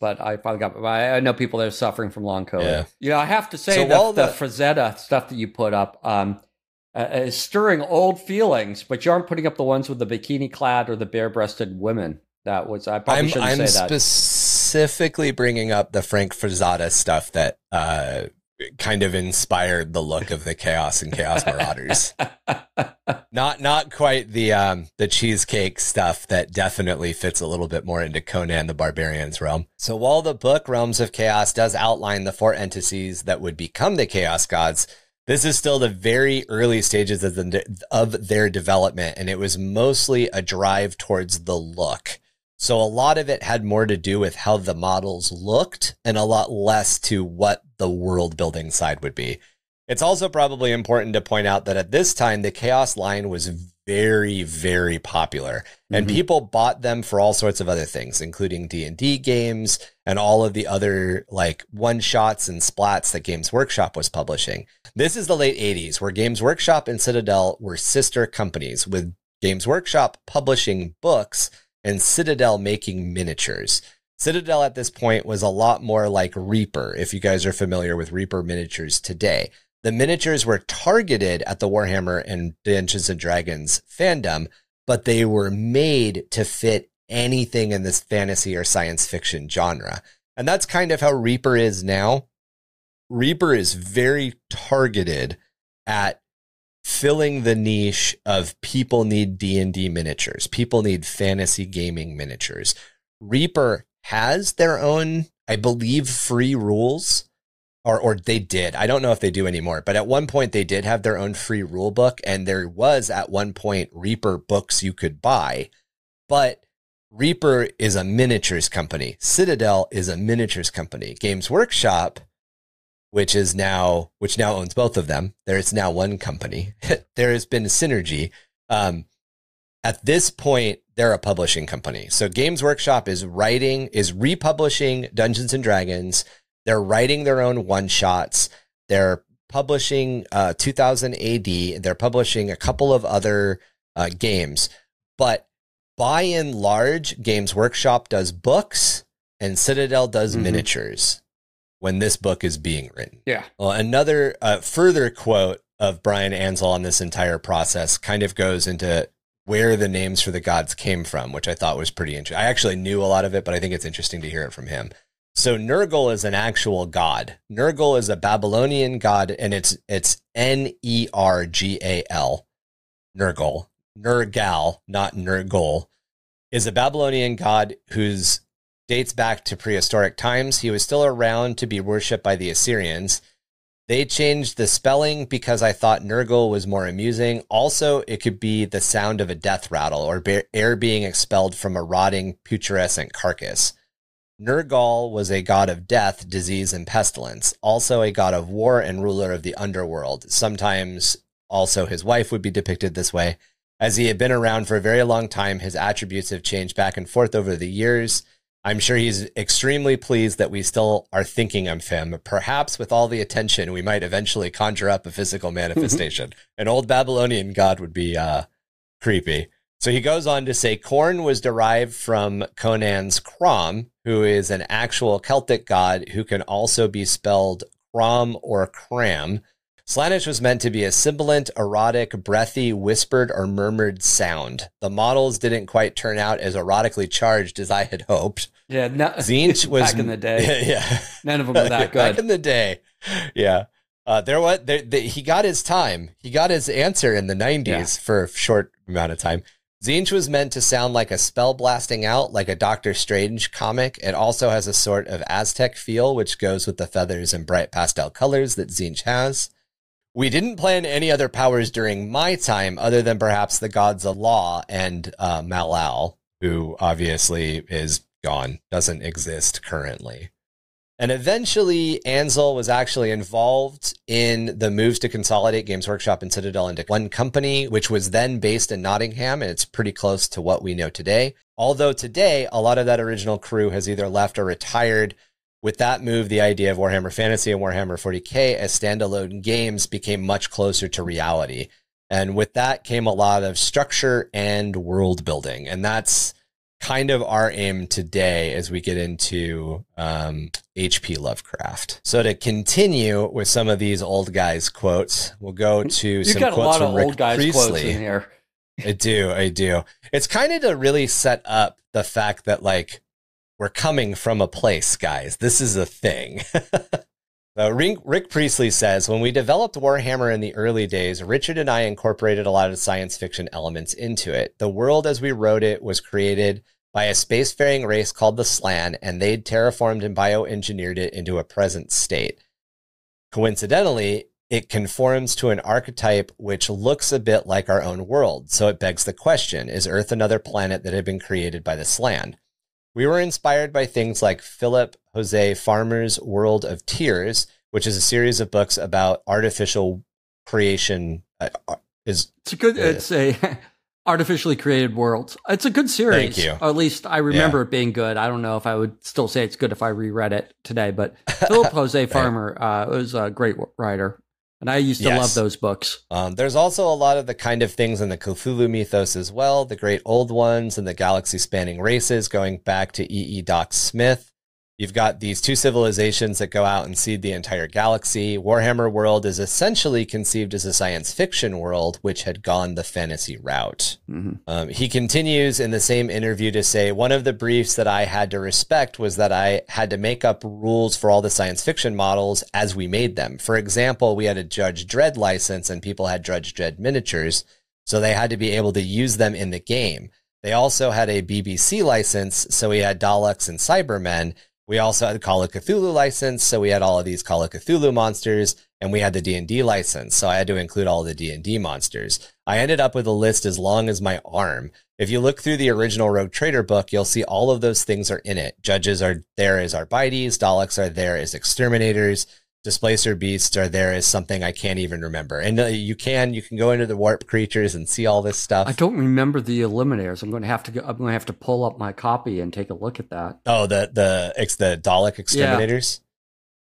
B: but I finally got. I know people that are suffering from long COVID. Yeah, you know, I have to say so that the, the Frazetta stuff that you put up um, uh, is stirring old feelings, but you aren't putting up the ones with the bikini clad or the bare breasted women. That was I probably I'm, shouldn't
A: I'm
B: say that.
A: Specifically, bringing up the Frank Frazetta stuff that uh, kind of inspired the look of the Chaos and Chaos Marauders. not not quite the um the cheesecake stuff that definitely fits a little bit more into Conan the Barbarian's realm. So while the book Realms of Chaos does outline the four entities that would become the Chaos Gods, this is still the very early stages of the of their development and it was mostly a drive towards the look. So a lot of it had more to do with how the models looked and a lot less to what the world building side would be. It's also probably important to point out that at this time, the Chaos line was very, very popular and mm-hmm. people bought them for all sorts of other things, including D&D games and all of the other like one shots and splats that Games Workshop was publishing. This is the late 80s where Games Workshop and Citadel were sister companies with Games Workshop publishing books and Citadel making miniatures. Citadel at this point was a lot more like Reaper, if you guys are familiar with Reaper miniatures today. The miniatures were targeted at the Warhammer and Dungeons and Dragons fandom, but they were made to fit anything in this fantasy or science fiction genre. And that's kind of how Reaper is now. Reaper is very targeted at filling the niche of people need D&D miniatures. People need fantasy gaming miniatures. Reaper has their own, I believe, free rules or or they did. I don't know if they do anymore, but at one point they did have their own free rule book and there was at one point Reaper books you could buy. But Reaper is a miniatures company. Citadel is a miniatures company. Games Workshop which is now which now owns both of them. There is now one company. there has been synergy. Um, at this point, they're a publishing company. So Games Workshop is writing, is republishing Dungeons and Dragons. They're writing their own one shots. They're publishing uh, 2000 AD. They're publishing a couple of other uh, games, but by and large, Games Workshop does books and Citadel does mm-hmm. miniatures when this book is being written.
B: Yeah.
A: Well, another uh, further quote of Bryan Ansell on this entire process kind of goes into where the names for the gods came from, which I thought was pretty interesting. I actually knew a lot of it, but I think it's interesting to hear it from him. So Nergal is an actual god. Nergal is a Babylonian god, and it's it's N E R G A L. Nergal. Nergal, not Nurgle, is a Babylonian god whose dates back to prehistoric times. He was still around to be worshipped by the Assyrians. They changed the spelling because I thought Nurgle was more amusing. Also, it could be the sound of a death rattle or air being expelled from a rotting, putrescent carcass. Nergal was a god of death, disease, and pestilence, also a god of war and ruler of the underworld. Sometimes also his wife would be depicted this way. As he had been around for a very long time, his attributes have changed back and forth over the years. I'm sure he's extremely pleased that we still are thinking of him. Perhaps with all the attention, we might eventually conjure up a physical manifestation. An old Babylonian god would be uh, creepy. So he goes on to say Khorne was derived from Conan's Crom, who is an actual Celtic god who can also be spelled Crom or Cram. Slaanesh was meant to be a sibilant, erotic, breathy, whispered, or murmured sound. The models didn't quite turn out as erotically charged as I had hoped.
B: Yeah, no,
A: Tzeentch was
B: back in the day.
A: Yeah,
B: none of them were that good.
A: Back in the day, yeah. Uh, there what there, he got his time. He got his answer in the '90s yeah. for a short amount of time. Tzeentch was meant to sound like a spell blasting out, like a Doctor Strange comic. It also has a sort of Aztec feel, which goes with the feathers and bright pastel colors that Tzeentch has. We didn't plan any other powers during my time other than perhaps the gods of law and uh, Malal, who obviously is gone, doesn't exist currently. And eventually, Ansell was actually involved in the moves to consolidate Games Workshop and Citadel into one company, which was then based in Nottingham, and it's pretty close to what we know today. Although today, a lot of that original crew has either left or retired with that move, the idea of Warhammer Fantasy and Warhammer 40K as standalone games became much closer to reality. And with that came a lot of structure and world building. And that's kind of our aim today as we get into um, HP Lovecraft. So to continue with some of these old guys quotes, we'll go to
B: you
A: some
B: got
A: quotes
B: a lot
A: from
B: of
A: Rick
B: old guys
A: Priestley.
B: quotes in here.
A: I do, I do. It's kind of to really set up the fact that like we're coming from a place, guys. This is a thing. Rick, Priestley says When we developed Warhammer in the early days, Richard and I incorporated a lot of science fiction elements into it. The world as we wrote it was created by a spacefaring race called the Slann, and they'd terraformed and bioengineered it into a present state. Coincidentally, it conforms to an archetype which looks a bit like our own world. So it begs the question Is Earth another planet that had been created by the Slann? We were inspired by things like Philip Jose Farmer's World of Tiers, which is a series of books about artificial creation. Uh, uh is
B: it's a good. Uh, it's a artificially created worlds. It's a good series.
A: Thank you.
B: Or at least I remember yeah. it being good. I don't know if I would still say it's good if I reread it today, but Philip Jose Farmer uh, was a great writer. And I used to yes. love those books.
A: Um, there's also a lot of the kind of things in the Cthulhu mythos as well, the great old ones and the galaxy spanning races going back to E. E. Doc Smith. You've got these two civilizations that go out and seed the entire galaxy. Warhammer World is essentially conceived as a science fiction world, which had gone the fantasy route. Mm-hmm. Um, he continues in the same interview to say, One of the briefs that I had to respect was that I had to make up rules for all the science fiction models as we made them. For example, we had a Judge Dredd license and people had Judge Dredd miniatures, so they had to be able to use them in the game. They also had a BBC license, so we had Daleks and Cybermen we also had Call of Cthulhu license, so we had all of these Call of Cthulhu monsters, and we had the D&D license, so I had to include all the D&D monsters. I ended up with a list as long as my arm. If you look through the original Rogue Trader book, you'll see all of those things are in it. Judges are there as Arbites, Daleks are there as exterminators, displacer beasts are there as something I can't even remember. And uh, you can you can go into the warp creatures and see all this stuff.
B: I don't remember the eliminators. I'm going to have to go, I'm going to have to pull up my copy and take a look at that.
A: Oh, the the it's the Dalek exterminators.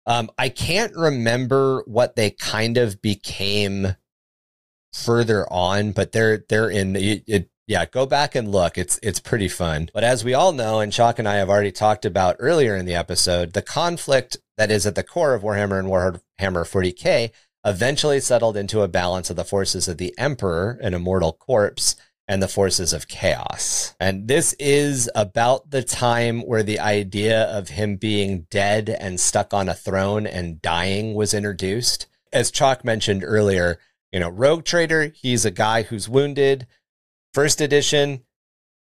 A: Um, I can't remember what they kind of became further on, but they're they're in it, it, yeah, go back and look. It's it's pretty fun. But as we all know, and Chac and I have already talked about earlier in the episode, the conflict that is at the core of Warhammer and Warhammer 40k eventually settled into a balance of the forces of the Emperor, an immortal corpse, and the forces of chaos. And this is about the time where the idea of him being dead and stuck on a throne and dying was introduced. As Chac mentioned earlier, you know, Rogue Trader, he's a guy who's wounded. First edition,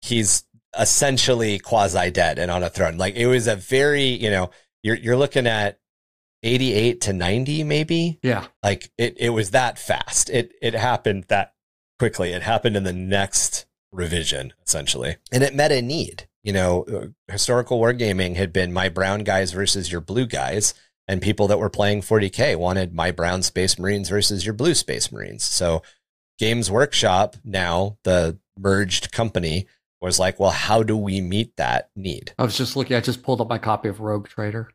A: he's essentially quasi dead and on a throne. Like it was a very, you know, you're you're looking at 88 to 90 maybe.
B: Yeah.
A: Like it it was that fast. It it happened that quickly. It happened in the next revision, essentially. And it met a need. You know, uh, historical wargaming had been my brown guys versus your blue guys, and people that were playing 40K wanted my brown Space Marines versus your blue Space Marines. So Games Workshop, now the merged company, was like, well, how do we meet that need?
B: I was just looking, I just pulled up my copy of Rogue Trader.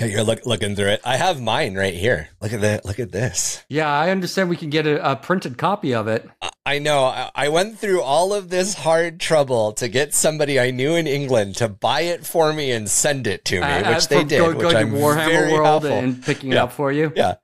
A: You're look, looking through it. I have mine right here. Look at that. Look at this.
B: Yeah, I understand we can get a, a printed copy of it.
A: I know. I, I went through all of this hard trouble to get somebody I knew in England to buy it for me and send it to me, uh, which they did. Go, which go I'm to Warhammer very World helpful.
B: and picking yeah. it up for you.
A: Yeah.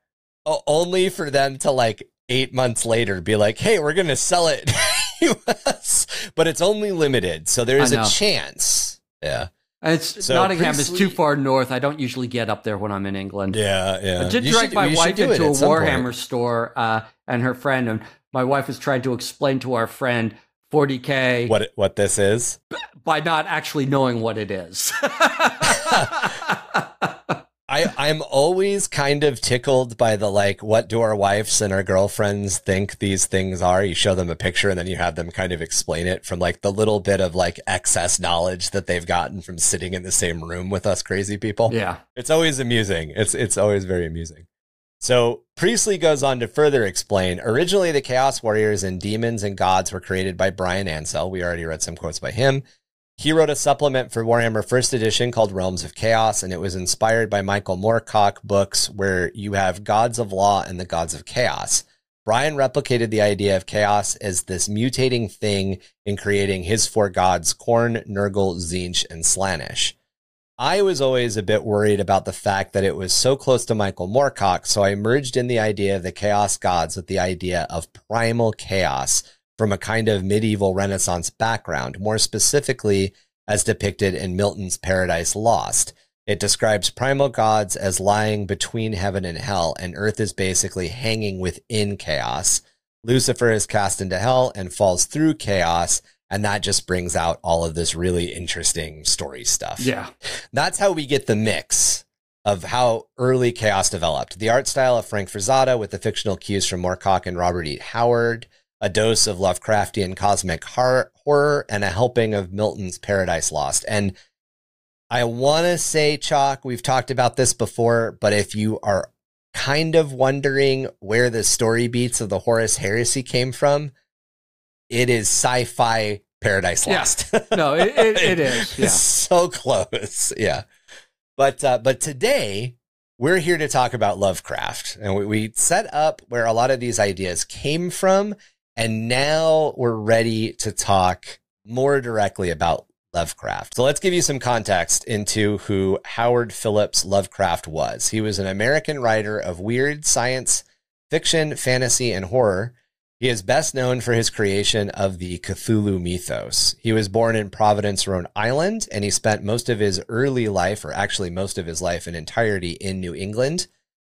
A: O- only for them to like eight months later be like, "Hey, we're gonna sell it." US, but it's only limited, so there's a chance. Yeah.
B: It's so Nottingham is too far north. I don't usually get up there when I'm in England.
A: Yeah, yeah.
B: I did you drag should, my wife into a Warhammer point. store uh, and her friend, and my wife was trying to explain to our friend 40k
A: what what this is
B: by not actually knowing what it is.
A: I, I'm always kind of tickled by the like, what do our wives and our girlfriends think these things are? You show them a picture and then you have them kind of explain it from like the little bit of like excess knowledge that they've gotten from sitting in the same room with us crazy people.
B: Yeah.
A: It's always amusing. It's, it's always very amusing. So Priestley goes on to further explain originally the Chaos Warriors and demons and gods were created by Bryan Ansell. We already read some quotes by him. He wrote a supplement for Warhammer First Edition called Realms of Chaos, and it was inspired by Michael Moorcock books where you have gods of law and the gods of chaos. Bryan replicated the idea of chaos as this mutating thing in creating his four gods, Khorne, Nurgle, Tzeentch, and Slaanesh. I was always a bit worried about the fact that it was so close to Michael Moorcock, so I merged in the idea of the chaos gods with the idea of primal chaos, from a kind of medieval Renaissance background, more specifically as depicted in Milton's Paradise Lost. It describes primal gods as lying between heaven and hell, and earth is basically hanging within chaos. Lucifer is cast into hell and falls through chaos, and that just brings out all of this really interesting story stuff.
B: Yeah.
A: That's how we get the mix of how early chaos developed. The art style of Frank Frazetta with the fictional cues from Moorcock and Robert E. Howard, a dose of Lovecraftian cosmic horror, and a helping of Milton's Paradise Lost. And I want to say, Chac, we've talked about this before, but if you are kind of wondering where the story beats of the Horus Heresy came from, it is sci fi Paradise Lost.
B: Yeah. No, it, it, it is. Yeah.
A: so close. Yeah. But, uh, but today, we're here to talk about Lovecraft. And we, we set up where a lot of these ideas came from and now we're ready to talk more directly about Lovecraft. So let's give you some context into who Howard Phillips Lovecraft was. He was an American writer of weird science fiction, fantasy, and horror. He is best known for his creation of the Cthulhu mythos. He was born in Providence, Rhode Island, and he spent most of his early life, or actually most of his life in entirety, in New England.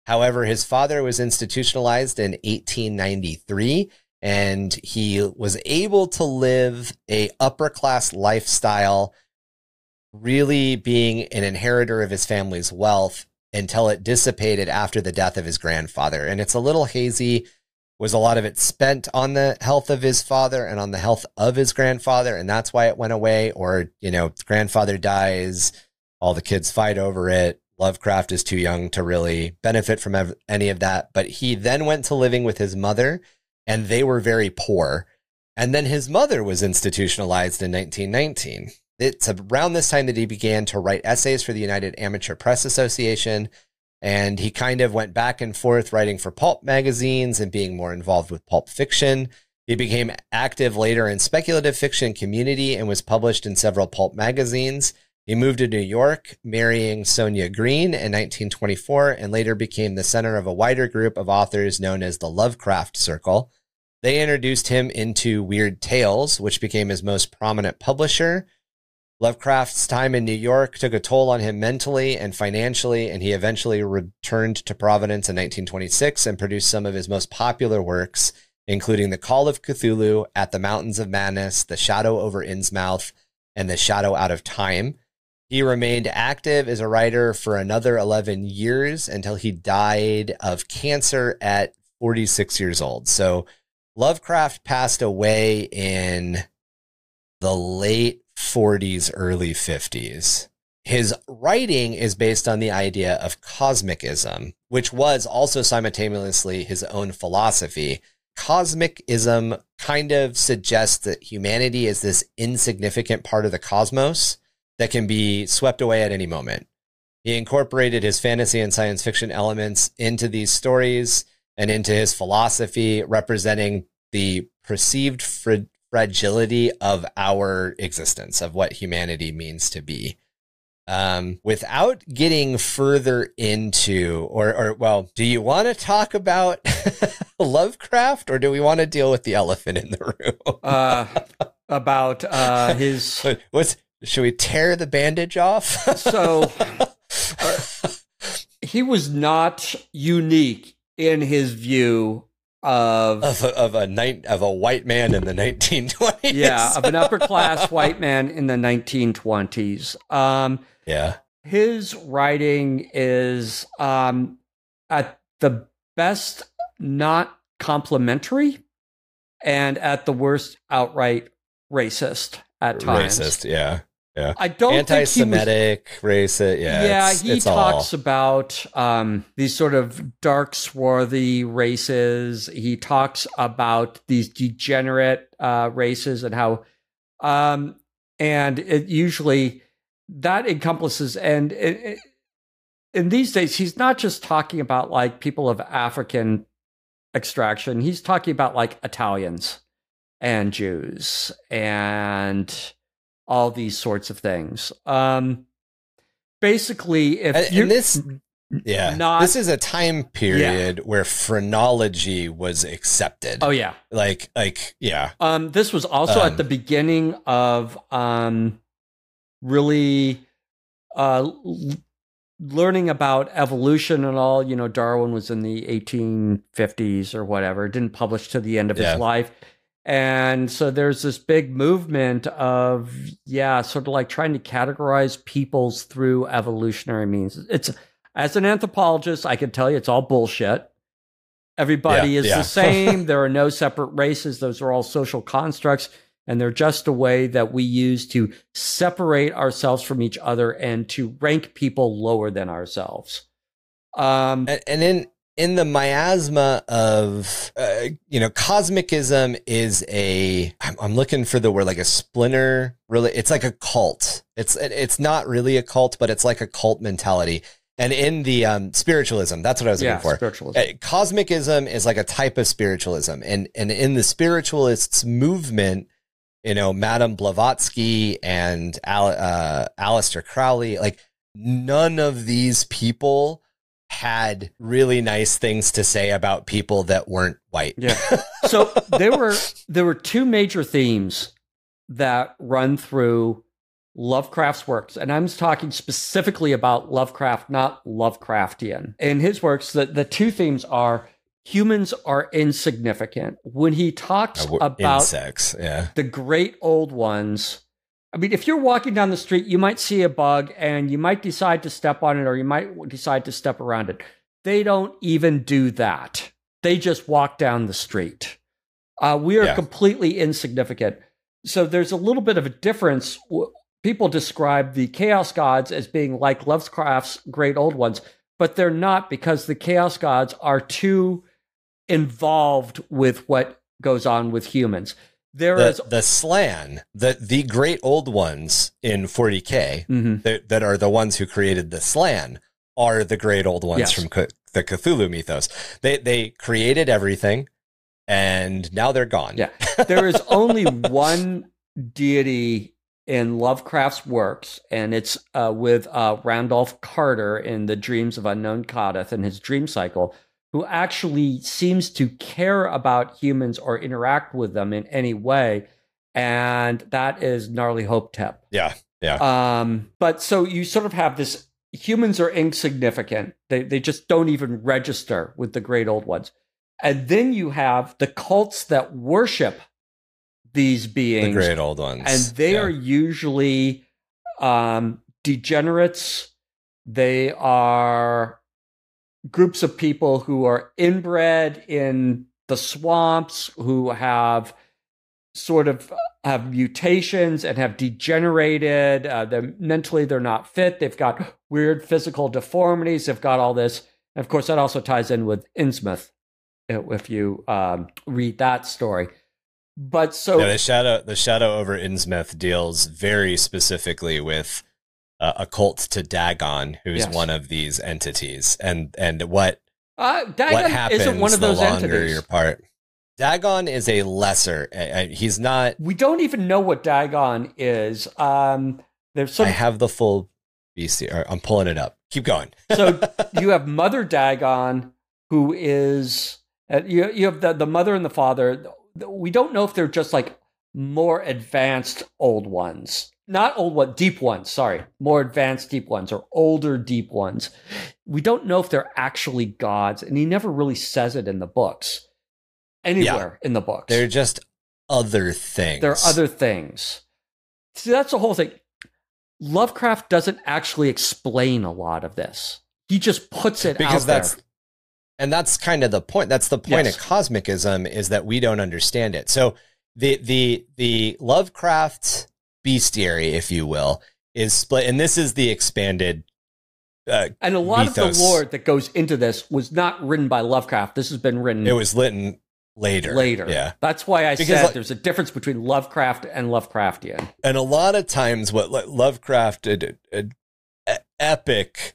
A: However, his father was institutionalized in 1893 and he was able to live a upper class lifestyle really being an inheritor of his family's wealth until it dissipated after the death of his grandfather. And it's a little hazy. Was a lot of it spent on the health of his father and on the health of his grandfather and that's why it went away or you know grandfather dies all the kids fight over it. Lovecraft is too young to really benefit from any of that. But he then went to living with his mother and they were very poor. And then his mother was institutionalized in 1919. it's around this time that he began to write essays for the United Amateur Press Association. And he kind of went back and forth writing for pulp magazines and being more involved with pulp fiction. He became active later in speculative fiction community and was published in several pulp magazines. He moved to New York, marrying Sonia Greene in 1924, and later became the center of a wider group of authors known as the Lovecraft Circle. They introduced him into Weird Tales, which became his most prominent publisher. Lovecraft's time in New York took a toll on him mentally and financially, and he eventually returned to Providence in 1926 and produced some of his most popular works, including The Call of Cthulhu, At the Mountains of Madness, The Shadow over Innsmouth, and The Shadow Out of Time. He remained active as a writer for another 11 years until he died of cancer at 46 years old. So Lovecraft passed away in the late 40s, early 50s. His writing is based on the idea of cosmicism, which was also simultaneously his own philosophy. Cosmicism kind of suggests that humanity is this insignificant part of the cosmos that can be swept away at any moment. He incorporated his fantasy and science fiction elements into these stories and into his philosophy, representing the perceived fr- fragility of our existence, of what humanity means to be. Um, without getting further into, or, or well, do you want to talk about Lovecraft, or do we want to deal with the elephant in the room?
B: uh, about uh, his.
A: What's should we tear the bandage off?
B: so uh, he was not unique in his view of
A: of a, of a night of a white man in the 1920s.
B: yeah, of an upper class white man in the 1920s. Um,
A: yeah,
B: his writing is um, at the best not complimentary, and at the worst outright racist at times.
A: Racist, yeah. Yeah.
B: I don't
A: anti-Semitic, racist. Yeah,
B: yeah.
A: It's,
B: he
A: it's
B: talks
A: all.
B: about um, these sort of dark, swarthy races. He talks about these degenerate uh, races and how, um, and it usually that encompasses and it, it, in these days he's not just talking about like people of African extraction. He's talking about like Italians and Jews and all these sorts of things. Um, basically, if
A: and,
B: you
A: and this, yeah,
B: not,
A: this is a time period yeah. where phrenology was accepted.
B: Oh yeah,
A: like like yeah.
B: Um, this was also um, at the beginning of um, really uh, learning about evolution and all. You know, Darwin was in the 1850s or whatever. Didn't publish to the end of yeah. his life and so there's this big movement of, yeah, sort of like trying to categorize peoples through evolutionary means. It's, as an anthropologist, I can tell you it's all bullshit. Everybody yeah, is yeah. the same. there are no separate races. Those are all social constructs. And they're just a way that we use to separate ourselves from each other and to rank people lower than ourselves.
A: Um, and, and in in the miasma of uh, you know cosmicism is a I'm, I'm looking for the word like a splinter really it's like a cult. It's it's not really a cult but it's like a cult mentality. And in the um, spiritualism that's what i was
B: yeah,
A: looking for.
B: spiritualism.
A: Uh, cosmicism is like a type of spiritualism. And and in the spiritualists movement you know madame blavatsky and Al, uh, Aleister crowley like none of these people had really nice things to say about people that weren't white.
B: Yeah. So there were there were two major themes that run through Lovecraft's works, and I'm talking specifically about Lovecraft, not Lovecraftian. In his works, the, the two themes are humans are insignificant. When he talks uh, about
A: insects, yeah.
B: the great old ones, I mean, if you're walking down the street, you might see a bug and you might decide to step on it or you might decide to step around it. They don't even do that. They just walk down the street. Uh, we are yeah. completely insignificant. So there's a little bit of a difference. People describe the chaos gods as being like Lovecraft's great old ones, but they're not because the chaos gods are too involved with what goes on with humans There
A: the,
B: is
A: the Slann, the the great old ones in 40k
B: Mhm.
A: that, that are the ones who created the Slann are the great old ones
B: Yes.
A: from C- the Cthulhu mythos. They they created everything, and now they're gone.
B: Yeah. there is only one deity in Lovecraft's works, and it's uh, with uh, Randolph Carter in The Dreams of Unknown Kadath and his dream cycle, who actually seems to care about humans or interact with them in any way. And that is Nyarlathotep. yeah,
A: Yeah.
B: Um, but so you sort of have this humans are insignificant. They they just don't even register with the great old ones. And then you have the cults that worship these beings.
A: the great old ones,
B: and they
A: Yeah.
B: are usually um, degenerates. They are groups of people who are inbred in the swamps, who have sort of have mutations and have degenerated. Uh, they're mentally they're not fit. They've got weird physical deformities. They've got all this. And of course, that also ties in with Innsmouth, if you um, read that story. But so
A: yeah, the shadow the shadow over Innsmouth deals very specifically with uh, a cult to Dagon, who's
B: Yes.
A: one of these entities, and and what
B: uh,
A: what
B: Dagon
A: happens
B: isn't one of those
A: the longer
B: entities.
A: you're part. Dagon is a lesser. uh, he's not.
B: We don't even know what Dagon is. Um, there's some
A: I have the full BC. or I'm pulling it up. Keep going.
B: So you have Mother Dagon, who is uh, you. You have the the mother and the father. We don't know if they're just like more advanced old ones, not old one, deep ones. Sorry, more advanced deep ones or older deep ones. We don't know if they're actually gods, and he never really says it in the books, anywhere in the books.
A: They're just other things.
B: There are other things. See, that's the whole thing. Lovecraft doesn't actually explain a lot of this. He just puts it
A: because
B: out
A: that's
B: there.
A: and that's kind of the point. That's the point
B: Yes.
A: of cosmicism is that we don't understand it. So the the the Lovecraft bestiary, if you will, is split, and this is the expanded. Uh,
B: And a lot
A: mythos.
B: of the lore that goes into this was not written by Lovecraft. This has been written
A: it was written later.
B: later.
A: yeah.
B: That's why I
A: Because,
B: said
A: like-
B: there's a difference between Lovecraft and Lovecraftian.
A: and a lot of times what Lovecraft did, epic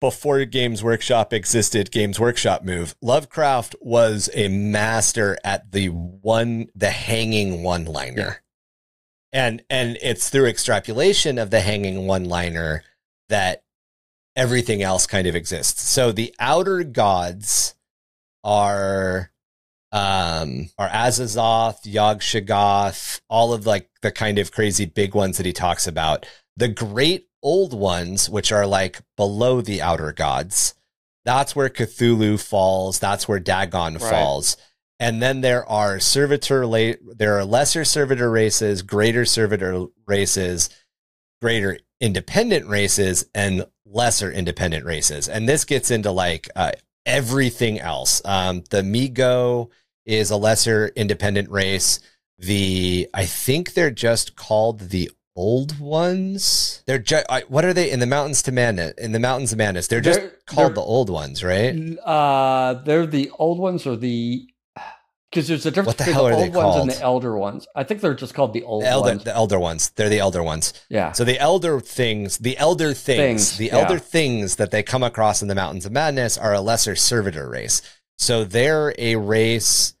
A: before Games Workshop existed, Games Workshop move. Lovecraft was a master at the one, the hanging one liner. And, and it's through extrapolation of the hanging one liner that everything else kind of exists. So the outer gods are um are Azathoth, Yog Sothoth, all of like the kind of crazy big ones that he talks about. The great old ones, which are like below the outer gods, that's where Cthulhu falls, that's where Dagon
B: Right.
A: falls. And then there are servitor la- there are lesser servitor races, greater servitor races, greater independent races, and lesser independent races. And this gets into like uh, everything else. Um, the Mi-Go is a lesser independent race. The I think they're just called the old ones. They're just what are they in the mountains to Madness? In the mountains of Madness, they're just
B: They're-
A: called
B: they're-
A: the old ones, right?
B: Uh, they're the old ones or the because there's a difference
A: the
B: between the old ones and the elder ones. I think they're just called the old
A: The elder,
B: ones.
A: the elder ones. They're the elder ones.
B: yeah.
A: So the elder things, the elder things,
B: Things,
A: the
B: yeah.
A: elder things that they come across in the Mountains of Madness are a lesser servitor race. So they're a race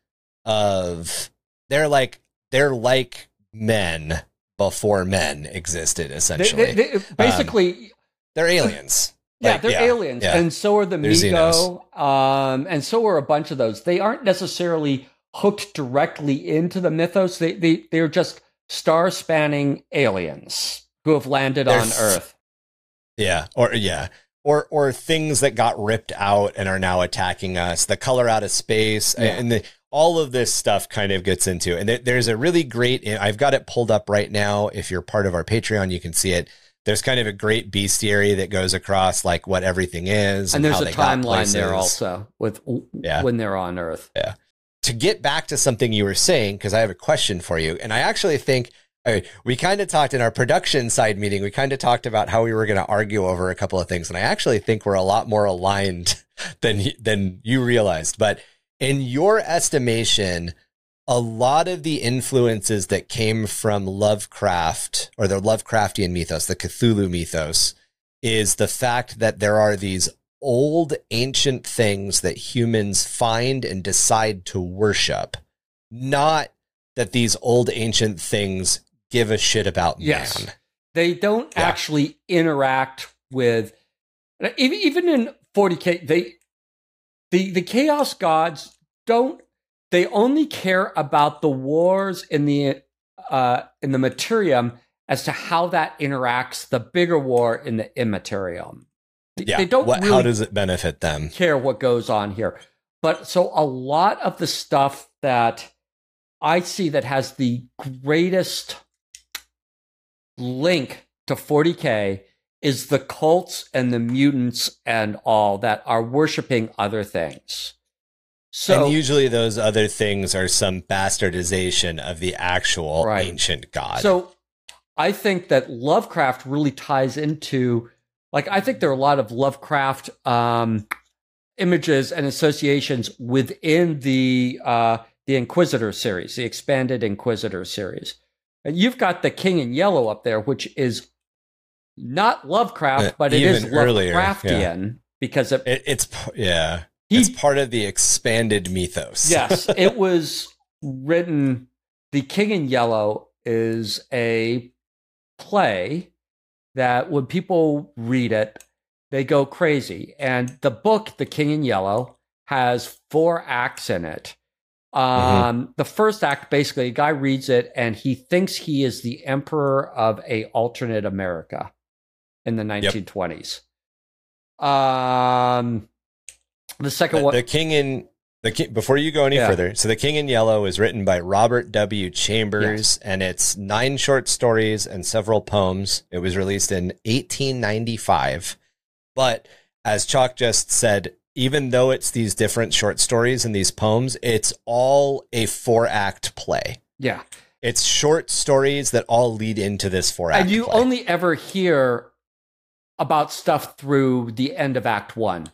A: of they're like they're like men before men existed. Essentially,
B: they- they- basically,
A: they, are aliens.
B: Yeah, they're aliens,
A: yeah.
B: and so are the
A: They're
B: Mi-Go, um, and so are a bunch of those. They aren't necessarily hooked directly into the mythos. They they they're just star spanning aliens who have landed
A: They're
B: on
A: f-
B: Earth.
A: Yeah, or yeah, or or things that got ripped out and are now attacking us. The color out of space
B: Yeah.
A: and the, all of this stuff kind of gets into. And there- there's a really great. I've got it pulled up right now. If you're part of our Patreon, you can see it. There's kind of a great bestiary that goes across like what everything is,
B: And there's
A: how
B: a timeline there also with
A: Yeah.
B: when they're on Earth.
A: To get back to something you were saying, because I have a question for you. And I actually think we kind of talked in our production side meeting, we kind of talked about how we were going to argue over a couple of things. And I actually think we're a lot more aligned than, than you realized. But in your estimation, a lot of the influences that came from Lovecraft or the Lovecraftian mythos, the Cthulhu mythos, is the fact that there are these old ancient things that humans find and decide to worship, not that these old ancient things give a shit about
B: Yes.
A: man.
B: They don't
A: Yeah.
B: actually interact with even in 40k they the the chaos gods don't they only care about the wars in the uh in the materium as to how that interacts the bigger war in the immaterium. They-
A: Yeah.
B: They don't
A: what,
B: really
A: how does it benefit them?
B: care what goes on here. But so a lot of the stuff that I see that has the greatest link to 40K is the cults and the mutants and all that are worshiping other things. So
A: and usually those other things are some bastardization of the actual
B: Right.
A: ancient god.
B: So I think that Lovecraft really ties into like I think there are a lot of Lovecraft um, images and associations within the uh, the Inquisitor series, the expanded Inquisitor series. And you've got the King in Yellow up there, which is not Lovecraft,
A: Uh,
B: but it is
A: earlier,
B: Lovecraftian because it,
A: it, it's yeah,
B: he
A: it's part of the expanded mythos.
B: yes, it was written. The King in Yellow is a play that when people read it, they go crazy. And the book, The King in Yellow, has four acts in it. Um, The first act, basically, a guy reads it and he thinks he is the emperor of a alternate America in the 1920s. Um, the second
A: the,
B: one,
A: the king in the king, before you go any
B: Yeah.
A: further. So the King in Yellow is written by Robert W. Chambers, and it's nine short stories and several poems. It was released in 1895, but as Chac just said. Even though it's these different short stories and these poems, it's all a four act play.
B: yeah.
A: It's short stories that all lead into this four act.
B: and you
A: play.
B: only ever hear about stuff through the end of act one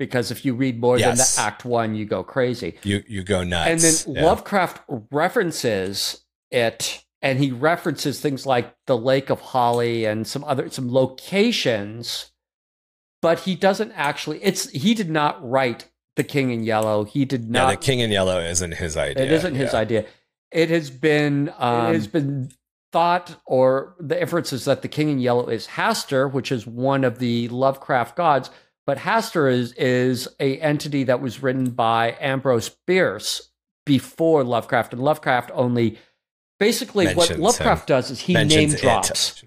B: because if you read more
A: Yes.
B: than the act one you go crazy
A: you you go nuts.
B: and then
A: Yeah.
B: lovecraft references it and he references things like the lake of Hali and some other some locations but he doesn't actually it's he did not write the king in yellow he did
A: yeah,
B: not
A: the King in Yellow isn't his idea.
B: it isn't his
A: yeah.
B: idea. It has been um, it has been thought, or the inference is that the King in Yellow is Hastur, which is one of the Lovecraft gods. But Hastur is is a entity that was written by Ambrose Bierce before Lovecraft, and Lovecraft only basically what Lovecraft does is he name
A: it.
B: drops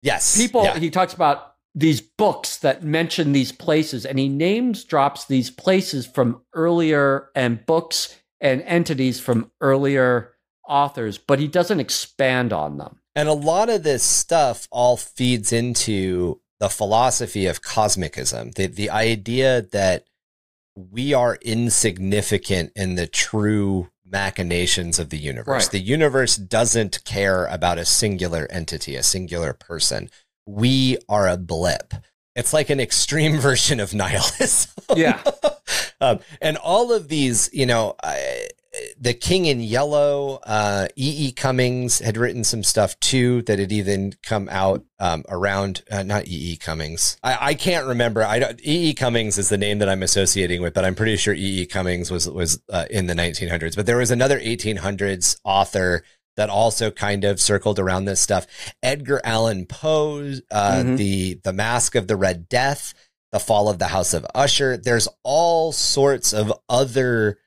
A: Yes.
B: people
A: Yeah.
B: he talks about these books that mention these places and he names drops these places from earlier and books and entities from earlier authors but he doesn't expand on them
A: And a lot of this stuff all feeds into the philosophy of cosmicism, the, the idea that we are insignificant in the true machinations of the universe.
B: Right.
A: The universe doesn't care about a singular entity, a singular person. We are a blip. It's like an extreme version of nihilism.
B: yeah
A: um, and all of these, you know, I, the King in Yellow, uh, E. E. Cummings had written some stuff too that had even come out um, around. Uh, not E. E. Cummings. I, I can't remember. I don't. E. E. Cummings is the name that I'm associating with, but I'm pretty sure E. E. Cummings was was uh, in the 1900s. But there was another 1800s author that also kind of circled around this stuff. Edgar Allan Poe, uh,
B: Mhm.
A: the the Masque of the Red Death, the Fall of the House of Usher. There's all sorts of other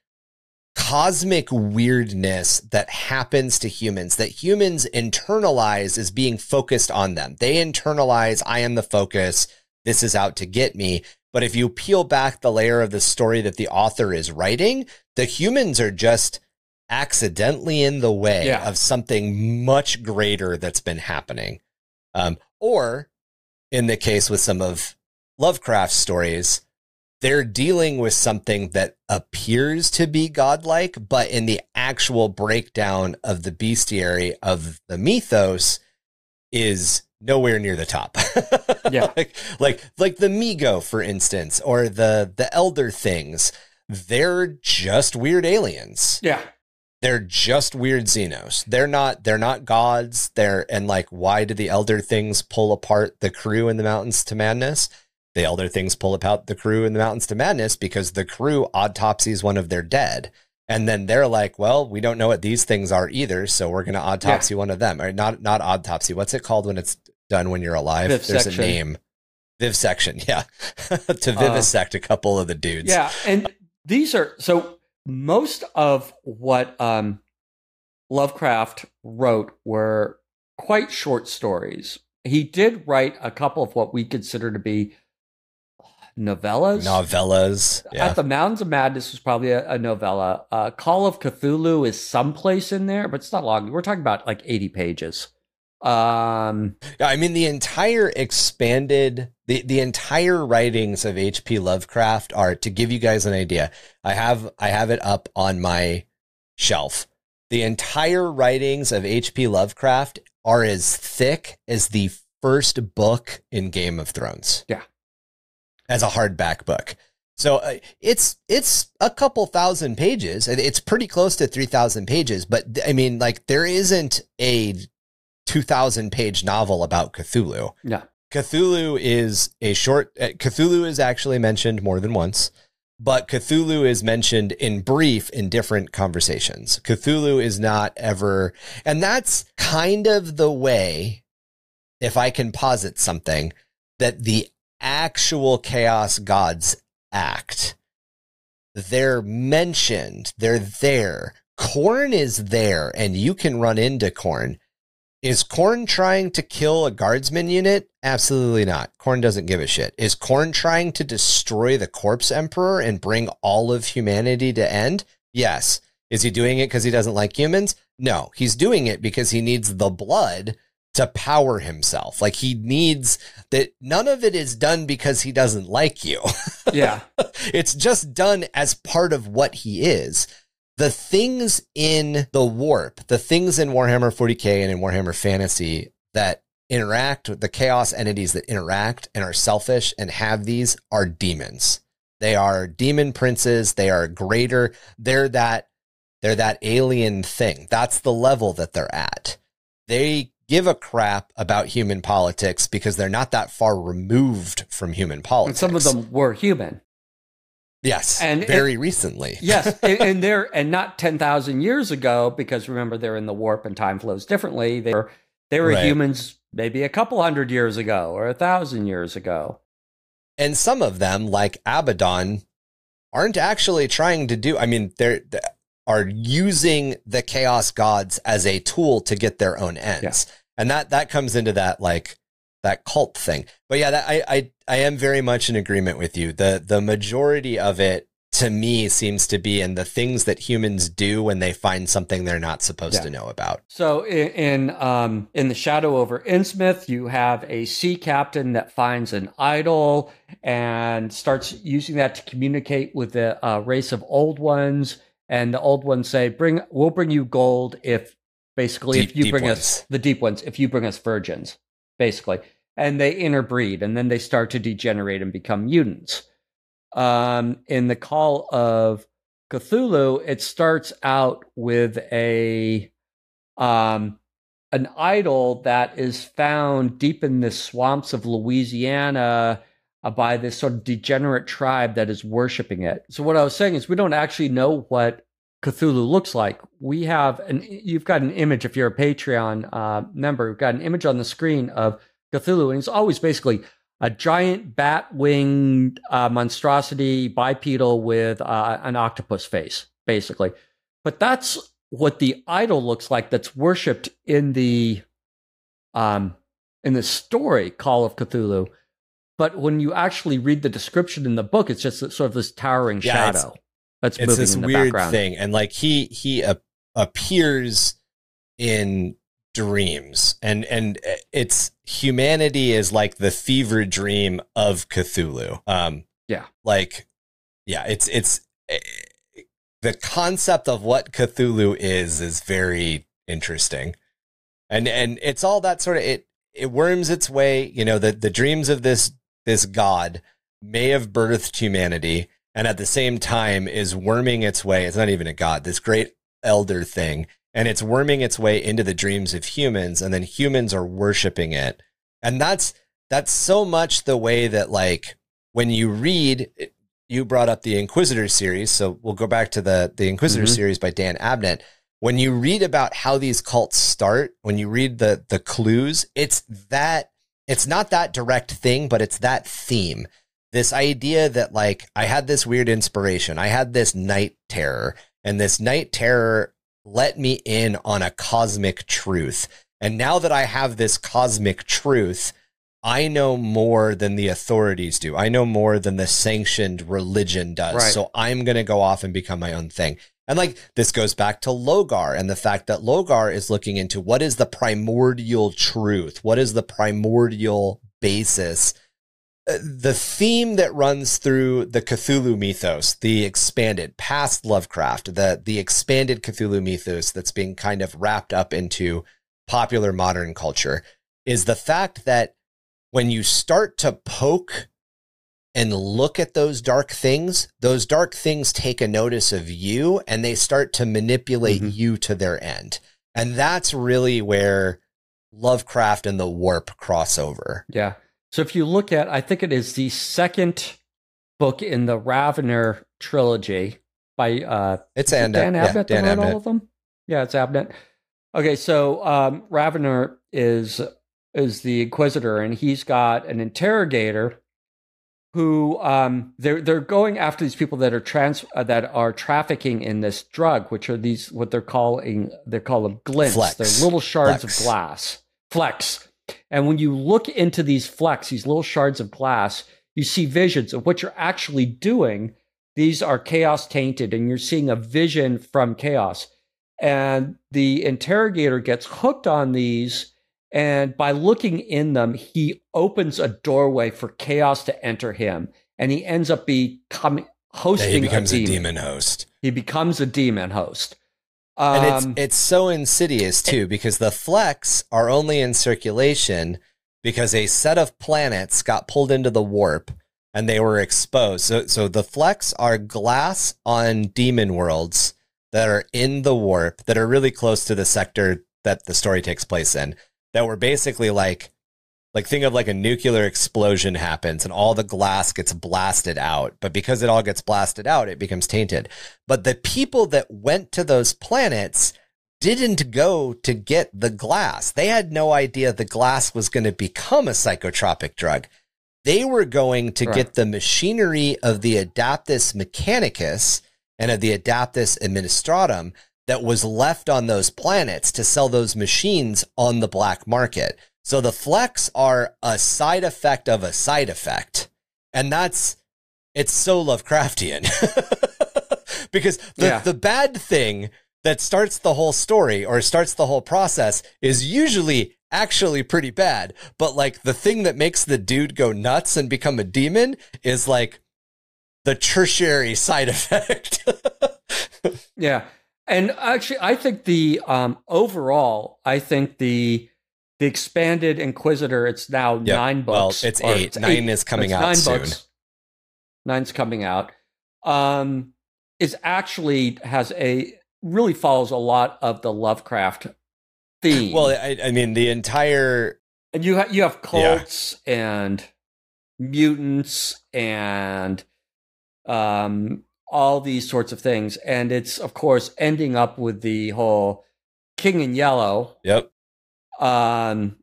A: cosmic weirdness that happens to humans that humans internalize as being focused on them. They internalize, I am the focus. This is out to get me. But if you peel back the layer of the story that the author is writing, the humans are just accidentally in the way
B: Yeah.
A: of something much greater that's been happening. Um, or in the case with some of Lovecraft's stories, they're dealing with something that appears to be godlike, but in the actual breakdown of the bestiary of the mythos is nowhere near the top.
B: Yeah.
A: like like like the Mi-Go, for instance, or the the elder things. They're just weird aliens.
B: yeah
A: they're just weird Xenos. They're not they're not gods. They're and like why did the elder things pull apart the crew in the mountains to madness? The elder things pull apart the crew in the mountains to madness because the crew autopsies one of their dead. And then they're like, well, we don't know what these things are either, so we're gonna autopsy yeah. one of them. Or not not autopsy. What's it called when it's done when you're alive?
B: There's
A: a name. Vivisection, yeah. to uh, vivisect uh, a couple of the dudes.
B: Yeah, and these are so most of what um, Lovecraft wrote were quite short stories. He did write a couple of what we consider to be novellas.
A: Novellas.
B: Yeah. At the Mountains of Madness was probably a, a novella. Uh, Call of Cthulhu is someplace in there, but it's not long. We're talking about like 80 pages. Um,
A: yeah, I mean the entire expanded the the entire writings of H.P. Lovecraft are to give you guys an idea. I have I have it up on my shelf. The entire writings of H.P. Lovecraft are as thick as the first book in Game of Thrones.
B: Yeah.
A: As a hardback book. So uh, it's it's a couple thousand pages. It's pretty close to 3000 pages, but I mean like there isn't a 2000 page novel about Cthulhu.
B: Yeah.
A: Cthulhu is a short, uh, Cthulhu is actually mentioned more than once, but Cthulhu is mentioned in brief in different conversations. Cthulhu is not ever, and that's kind of the way, if I can posit something, that the actual chaos gods act. They're mentioned, they're there. Khorne is there, and you can run into Khorne. is Khorne trying to kill a guardsman unit? Absolutely not. Khorne doesn't give a shit. Is Khorne trying to destroy the corpse emperor and bring all of humanity to end? Yes. Is he doing it because he doesn't like humans? No, he's doing it because he needs the blood to power himself. Like he needs that none of it is done because he doesn't like you.
B: Yeah.
A: it's just done as part of what he is the things in the warp, the things in Warhammer 40K and in Warhammer Fantasy that interact, with the chaos entities that interact and are selfish and have these are demons. They are demon princes. They are greater. They're that, they're that alien thing. That's the level that they're at. They give a crap about human politics because they're not that far removed from human politics.
B: And some of them were human.
A: Yes, and very it, recently.
B: yes, and, and they're and not ten thousand years ago because remember they're in the warp and time flows differently. They were they were right. humans maybe a couple hundred years ago or a thousand years ago.
A: And some of them, like Abaddon, aren't actually trying to do. I mean, they're, they are using the chaos gods as a tool to get their own ends, yeah. and that that comes into that like that cult thing. But yeah, that, I, I I am very much in agreement with you. The the majority of it to me seems to be in the things that humans do when they find something they're not supposed yeah. to know about.
B: So in in, um, in the Shadow over Innsmouth, you have a sea captain that finds an idol and starts using that to communicate with the uh, race of old ones. And the old ones say, "Bring, we'll bring you gold if basically deep, if you bring ones. us the deep ones, if you bring us virgins, basically." and they interbreed and then they start to degenerate and become mutants. Um, in the Call of Cthulhu, it starts out with a um, an idol that is found deep in the swamps of Louisiana by this sort of degenerate tribe that is worshiping it. So what I was saying is we don't actually know what Cthulhu looks like. We have an you've got an image if you're a Patreon uh, member. We've got an image on the screen of Cthulhu, and it's always basically a giant bat winged uh, monstrosity, bipedal with uh, an octopus face, basically. But that's what the idol looks like that's worshipped in the um, in the story Call of Cthulhu. But when you actually read the description in the book, it's just sort of this towering yeah, shadow that's it's moving this in the weird background.
A: thing, and like he he uh, appears in dreams and and it's humanity is like the fever dream of cthulhu. Um
B: yeah.
A: like yeah it's it's eh, the concept of what cthulhu is is very interesting. And and it's all that sort of it it worms its way you know the the dreams of this this god may have birthed humanity and at the same time is worming its way it's not even a god this great elder thing and it's worming its way into the dreams of humans and then humans are worshiping it and that's that's so much the way that like when you read you brought up the inquisitor series so we'll go back to the the inquisitor mm-hmm. series by dan abnett when you read about how these cults start when you read the the clues it's that it's not that direct thing but it's that theme this idea that like i had this weird inspiration i had this night terror and this night terror let me in on a cosmic truth. And now that I have this cosmic truth, I know more than the authorities do. I know more than the sanctioned religion does. Right. So I'm going to go off and become my own thing. And like this goes back to Lorgar and the fact that Lorgar is looking into what is the primordial truth? What is the primordial basis uh, the theme that runs through the Cthulhu mythos, the expanded past Lovecraft, the the expanded Cthulhu mythos that's being kind of wrapped up into popular modern culture is the fact that when you start to poke and look at those dark things, those dark things take a notice of you and they start to manipulate mm-hmm. you to their end. And that's really where Lovecraft and the warp crossover.
B: Yeah. So if you look at, I think it is the second book in the Ravenor trilogy by uh,
A: it's Dan
B: Abnett.
A: Yeah, Dan Abnett.
B: all of them. Yeah, it's Abnett. Okay, so um, Ravenor is is the Inquisitor, and he's got an interrogator who um, they're they're going after these people that are trans uh, that are trafficking in this drug, which are these what they're calling they're called glints. Flecks. They're little shards Flecks. of glass. Flecks. And when you look into these flecks, these little shards of glass, you see visions of what you're actually doing. These are chaos tainted, and you're seeing a vision from chaos. And the interrogator gets hooked on these. And by looking in them, he opens a doorway for chaos to enter him. And he ends up becoming hosting. Yeah,
A: he becomes
B: a
A: demon. a demon host.
B: He becomes a demon host.
A: Um, and it's um, it's so insidious too because the flecks are only in circulation because a set of planets got pulled into the warp and they were exposed. So so the flecks are glass on demon worlds that are in the warp that are really close to the sector that the story takes place in that were basically like like think of like a nuclear explosion happens and all the glass gets blasted out. But because it all gets blasted out, it becomes tainted. But the people that went to those planets didn't go to get the glass. They had no idea the glass was going to become a psychotropic drug. They were going to right. get the machinery of the Adeptus Mechanicus and of the Adeptus Administratum that was left on those planets to sell those machines on the black market. So the flecks are a side effect of a side effect. And that's, it's so Lovecraftian. because the, yeah. the bad thing that starts the whole story or starts the whole process is usually actually pretty bad. But like the thing that makes the dude go nuts and become a demon is like the tertiary side effect.
B: yeah. And actually, I think the um, overall, I think the the expanded Inquisitor. It's now yep. nine books.
A: Well, it's eight. It's nine eight. is coming out nine soon. Books.
B: Nine's coming out. Um, is actually has a really follows a lot of the Lovecraft theme.
A: Well, I, I mean the entire
B: and you ha- you have cults yeah. and mutants and um all these sorts of things, and it's of course ending up with the whole King in Yellow.
A: Yep.
B: Um,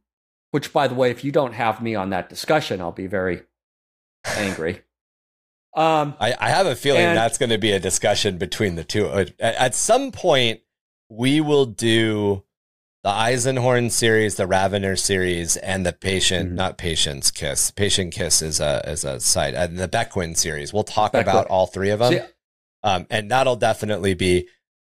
B: which, by the way, if you don't have me on that discussion, I'll be very angry.
A: Um, I, I have a feeling and, that's going to be a discussion between the two. At, at some point, we will do the Eisenhorn series, the Ravenor series, and the Patient, mm-hmm. not Patient's Kiss. Patient Kiss is a is a side, and the Bequin series. We'll talk Bequin. about all three of them, See, um, and that'll definitely be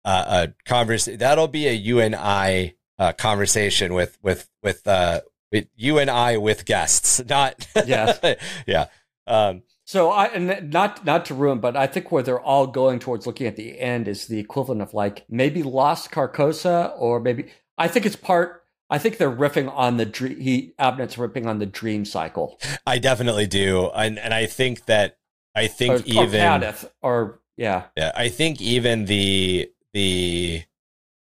A: uh, a conversation. That'll be a you and I uh, conversation with with with uh, with you and I with guests, not
B: yeah
A: yeah. Um,
B: so I and not not to ruin, but I think where they're all going towards looking at the end is the equivalent of like maybe Lost Carcosa or maybe I think it's part. I think they're riffing on the dream. He Abnett's ripping on the dream cycle.
A: I definitely do, and and I think that I think
B: or,
A: even
B: or, or yeah
A: yeah I think even the the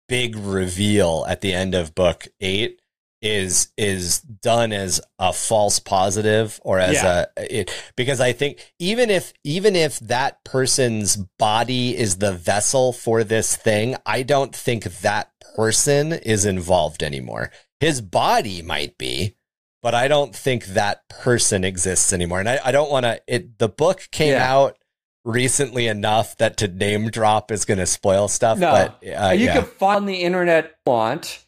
A: big reveal at the end of book eight is is done as a false positive or as
B: Yeah.
A: a it, because I think even if even if that person's body is the vessel for this thing, I don't think that person is involved anymore. His body might be, but I don't think that person exists anymore. And I, I don't want to. It the book came
B: Yeah.
A: out recently enough that to name drop is going to spoil stuff.
B: No.
A: but uh,
B: you
A: yeah.
B: can find the internet want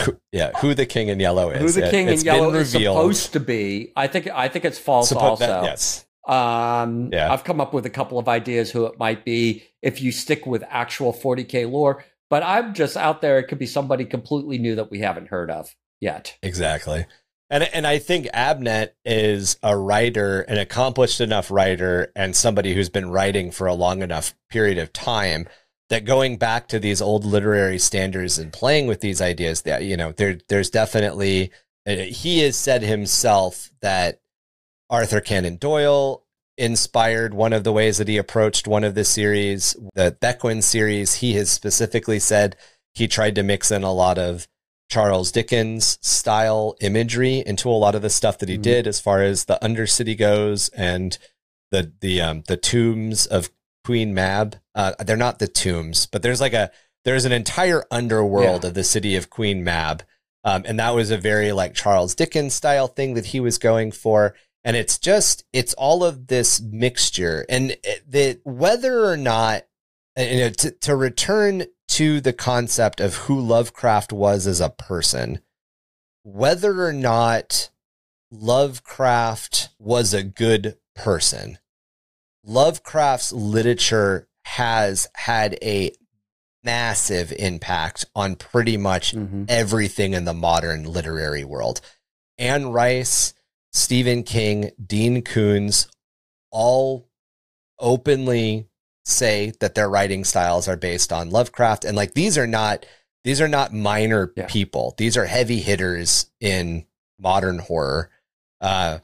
A: Who- yeah, who the king in yellow is.
B: who the king It-
A: in
B: yellow is supposed to be. I think I think it's false
A: Suppo-
B: also.
A: that- yes.
B: Um,
A: Yeah.
B: I've come up with a couple of ideas who it might be if you stick with actual 40k lore. But I'm just out there. It could be somebody completely new that we haven't heard of yet.
A: Exactly. And and I think Abnett is a writer, an accomplished enough writer, and somebody who's been writing for a long enough period of time that going back to these old literary standards and playing with these ideas, that you know, there there's definitely uh, he has said himself that Arthur Conan Doyle inspired one of the ways that he approached one of the series, the Bequin series. He has specifically said he tried to mix in a lot of Charles Dickens style imagery into a lot of the stuff that he
B: Mhm.
A: did as far as the Undercity goes and the the um the tombs of Queen Mab. Uh, they're not the tombs, but there's like a there's an entire underworld
B: Yeah.
A: of the city of Queen Mab. Um, and that was a very like Charles Dickens style thing that he was going for. And it's just it's all of this mixture, and that whether or not you know, to, to return to the concept of who Lovecraft was as a person, whether or not Lovecraft was a good person, Lovecraft's literature has had a massive impact on pretty much
B: Mm-hmm.
A: everything in the modern literary world. Anne Rice, Stephen King, Dean Koontz, all openly say that their writing styles are based on Lovecraft. And like these are not these are not minor
B: Yeah.
A: people. These are heavy hitters in modern horror. Uh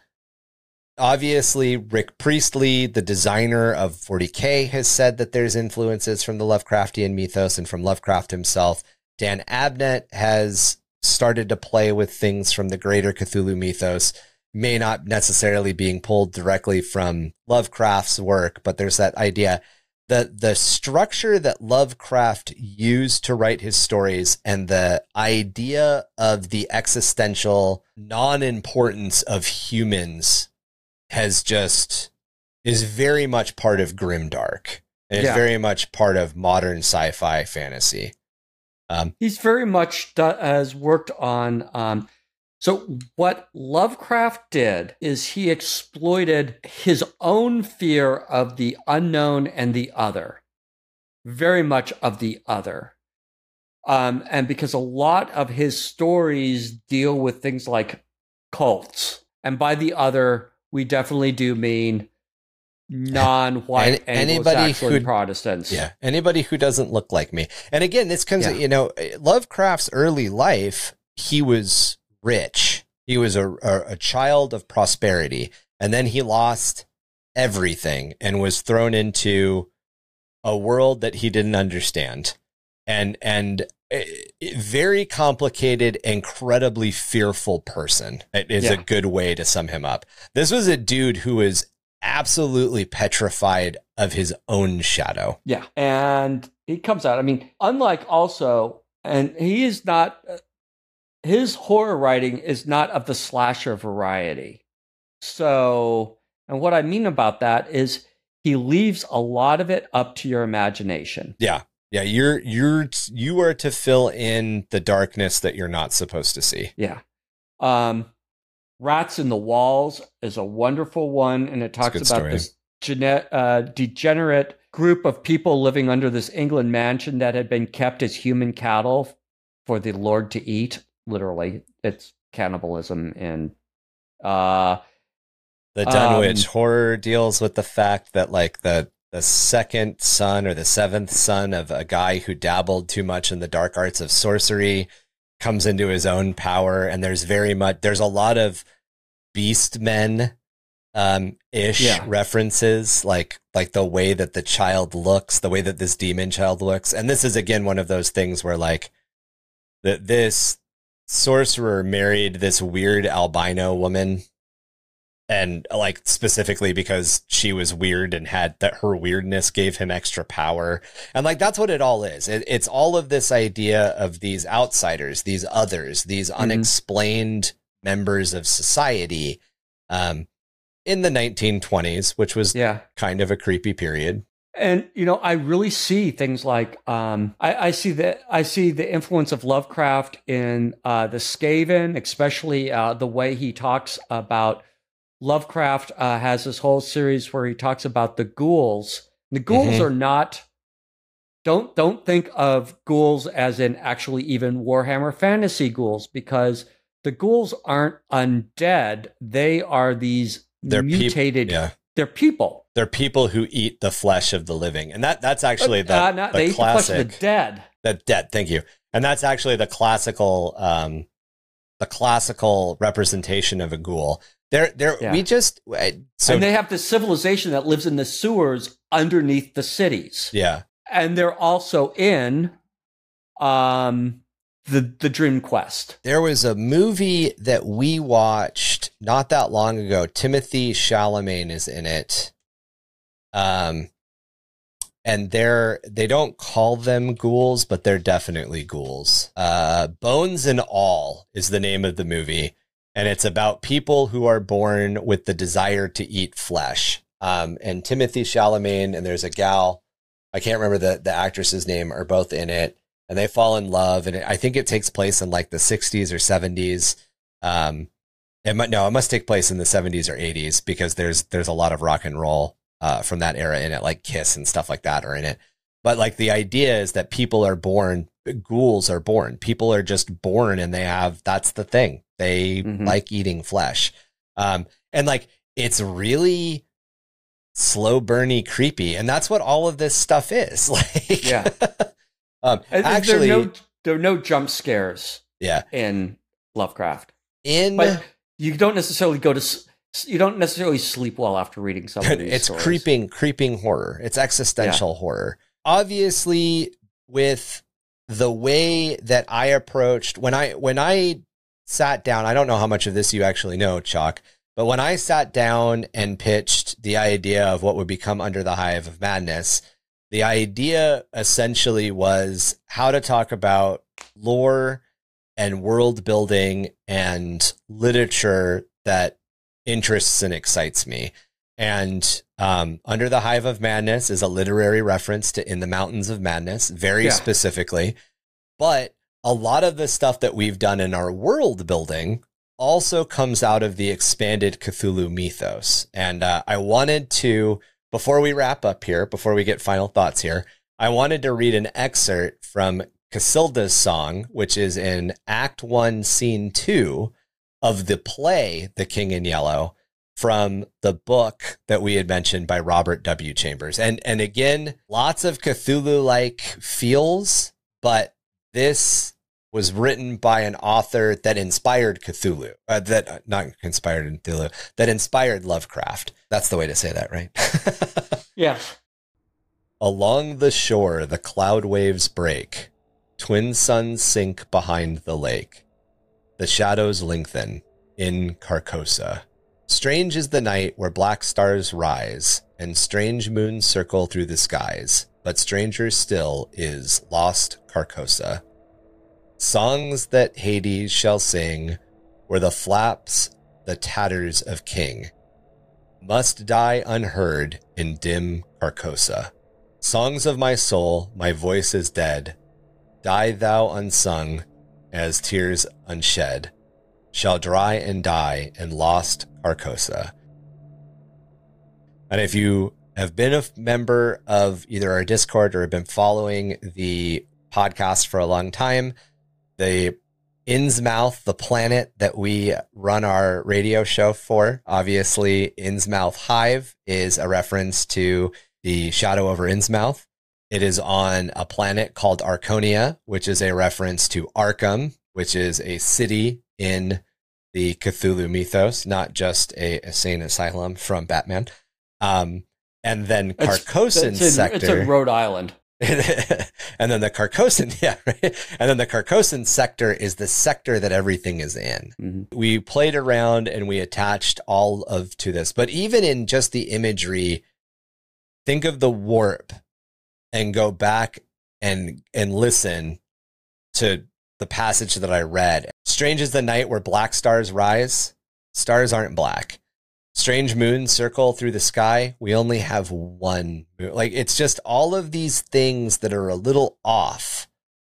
A: obviously Rick Priestley, the designer of 40K, has said that there's influences from the Lovecraftian mythos and from Lovecraft himself. Dan Abnett has started to play with things from the greater Cthulhu mythos, may not necessarily being pulled directly from Lovecraft's work, but there's that idea. The the structure that Lovecraft used to write his stories and the idea of the existential non-importance of humans has just is very much part of grimdark. And it's
B: Yeah.
A: very much part of modern sci-fi fantasy. Um,
B: He's very much do- has worked on. Um, so what Lovecraft did is he exploited his own fear of the unknown and the other, very much of the other. Um, and because a lot of his stories deal with things like cults, and by the other, we definitely do mean non-white
A: Any- anybody
B: Anglo-Saxon
A: who'd-
B: Protestants.
A: Yeah, anybody who doesn't look like me. And again, this comes,
B: Yeah.
A: you know, Lovecraft's early life. He was rich. He was a, a a child of prosperity, and then he lost everything and was thrown into a world that he didn't understand, and and very complicated, incredibly fearful person. It is a good way to sum him up. This was a dude who was absolutely petrified of his own shadow.
B: Yeah. And he comes out. I mean, unlike also, and he is not, uh, his horror writing is not of the slasher variety. So, and what I mean about that is he leaves a lot of it up to your imagination.
A: Yeah. Yeah, you're you're you are to fill in the darkness that you're not supposed to see.
B: Yeah. Um, Rats in the Walls is a wonderful one, and it talks about
A: story.
B: this gene- uh, degenerate group of people living under this England mansion that had been kept as human cattle for the Lord to eat. Literally, it's cannibalism. And uh,
A: The
B: Um,
A: Dunwich horror deals with the fact that like the the second son or the seventh son of a guy who dabbled too much in the dark arts of sorcery comes into his own power and there's very much there's a lot of beast men um ish
B: Yeah.
A: references like like the way that the child looks the way that this demon child looks and this is again one of those things where like that this sorcerer married this weird albino woman and like specifically because she was weird and had that her weirdness gave him extra power. And like that's what it all is. It, it's all of this idea of these outsiders these others these mm-hmm. unexplained members of society um in the 1920s which was yeah. kind of a creepy period.
B: And you know, I really see things like um, I, I, see that I see the influence of Lovecraft in uh, the Skaven, especially uh, the way he talks about Lovecraft uh, has this whole series where he talks about the ghouls. The ghouls mm-hmm. are not don't don't think of ghouls as in actually even Warhammer fantasy ghouls because the ghouls aren't undead. They are these they're mutated. Peop- yeah. They're people.
A: They're people who eat the flesh of the living, and that that's actually the, uh, not,
B: the
A: they classic,
B: eat the flesh of the dead.
A: The dead. Thank you. And that's actually the classical, um, the classical representation of a ghoul. They're, they're, yeah. we just, uh,
B: so, and they have the civilization that lives in the sewers underneath the cities.
A: Yeah.
B: And they're also in, um, the the Dream Quest.
A: There was a movie that we watched not that long ago. Timothée Chalamet is in it. Um and they're they don't call them ghouls, but they're definitely ghouls. Uh Bones and All is the name of the movie, and it's about people who are born with the desire to eat flesh. Um and Timothée Chalamet and there's a gal, I can't remember the the actress's name, are both in it and they fall in love. And I think it takes place in like the 60s or 70s. Um, it might, no, it must take place in the 70s or 80s because there's there's a lot of rock and roll uh, from that era in it, like Kiss and stuff like that are in it. But like the idea is that people are born, ghouls are born. People are just born and they have that's the thing. They mm-hmm. like eating flesh. Um, and like it's really slow burny creepy and that's what all of this stuff is like
B: yeah Um, actually, there are, no, there are no jump scares.
A: Yeah.
B: in Lovecraft.
A: In
B: but you don't necessarily go to you don't necessarily sleep well after reading some of these.
A: It's
B: stories.
A: creeping, creeping horror. It's existential yeah. horror. Obviously, with the way that I approached when I when I sat down, I don't know how much of this you actually know, Chac, but when I sat down and pitched the idea of what would become Under the Hive of Madness, the idea essentially was how to talk about lore and world building and literature that interests and excites me. And um, Under the Hive of Madness is a literary reference to In the Mountains of Madness, very yeah. specifically. But a lot of the stuff that we've done in our world building also comes out of the expanded Cthulhu mythos. And uh, I wanted to before we wrap up here, before we get final thoughts here, I wanted to read an excerpt from Casilda's song, which is in Act One, Scene Two of the play The King in Yellow from the book that we had mentioned by Robert W. Chambers. And and again, lots of Cthulhu like feels, but this was written by an author that inspired Cthulhu, uh, that uh, not inspired Cthulhu, that inspired Lovecraft. That's the way to say that, right?
B: yeah.
A: Along the shore, the cloud waves break. Twin suns sink behind the lake. The shadows lengthen in Carcosa. Strange is the night where black stars rise and strange moons circle through the skies, but stranger still is lost Carcosa. Songs that Hyades shall sing were the flaps, the tatters of king. Must die unheard in dim Carcosa. Songs of my soul, my voice is dead. Die thou unsung, as tears unshed, shall dry and die in lost Carcosa. And if you have been a member of either our Discord or have been following the podcast for a long time, the Innsmouth, the planet that we run our radio show for. Obviously, Innsmouth Hive is a reference to the shadow over Innsmouth. It is on a planet called Arconia, which is a reference to Arkham, which is a city in the Cthulhu mythos, not just a insane asylum from Batman. Um, and then Carcosan sector.
B: It's in Rhode Island.
A: and then the Carcosan, yeah, right? And then the Carcosan sector is the sector that everything is in. Mm-hmm. We played around and we attached all of to this, but even in just the imagery, think of the warp and go back and and listen to the passage that I read. Strange is the night where black stars rise. Stars aren't black strange moons circle through the sky. We only have one moon. Like it's just all of these things that are a little off,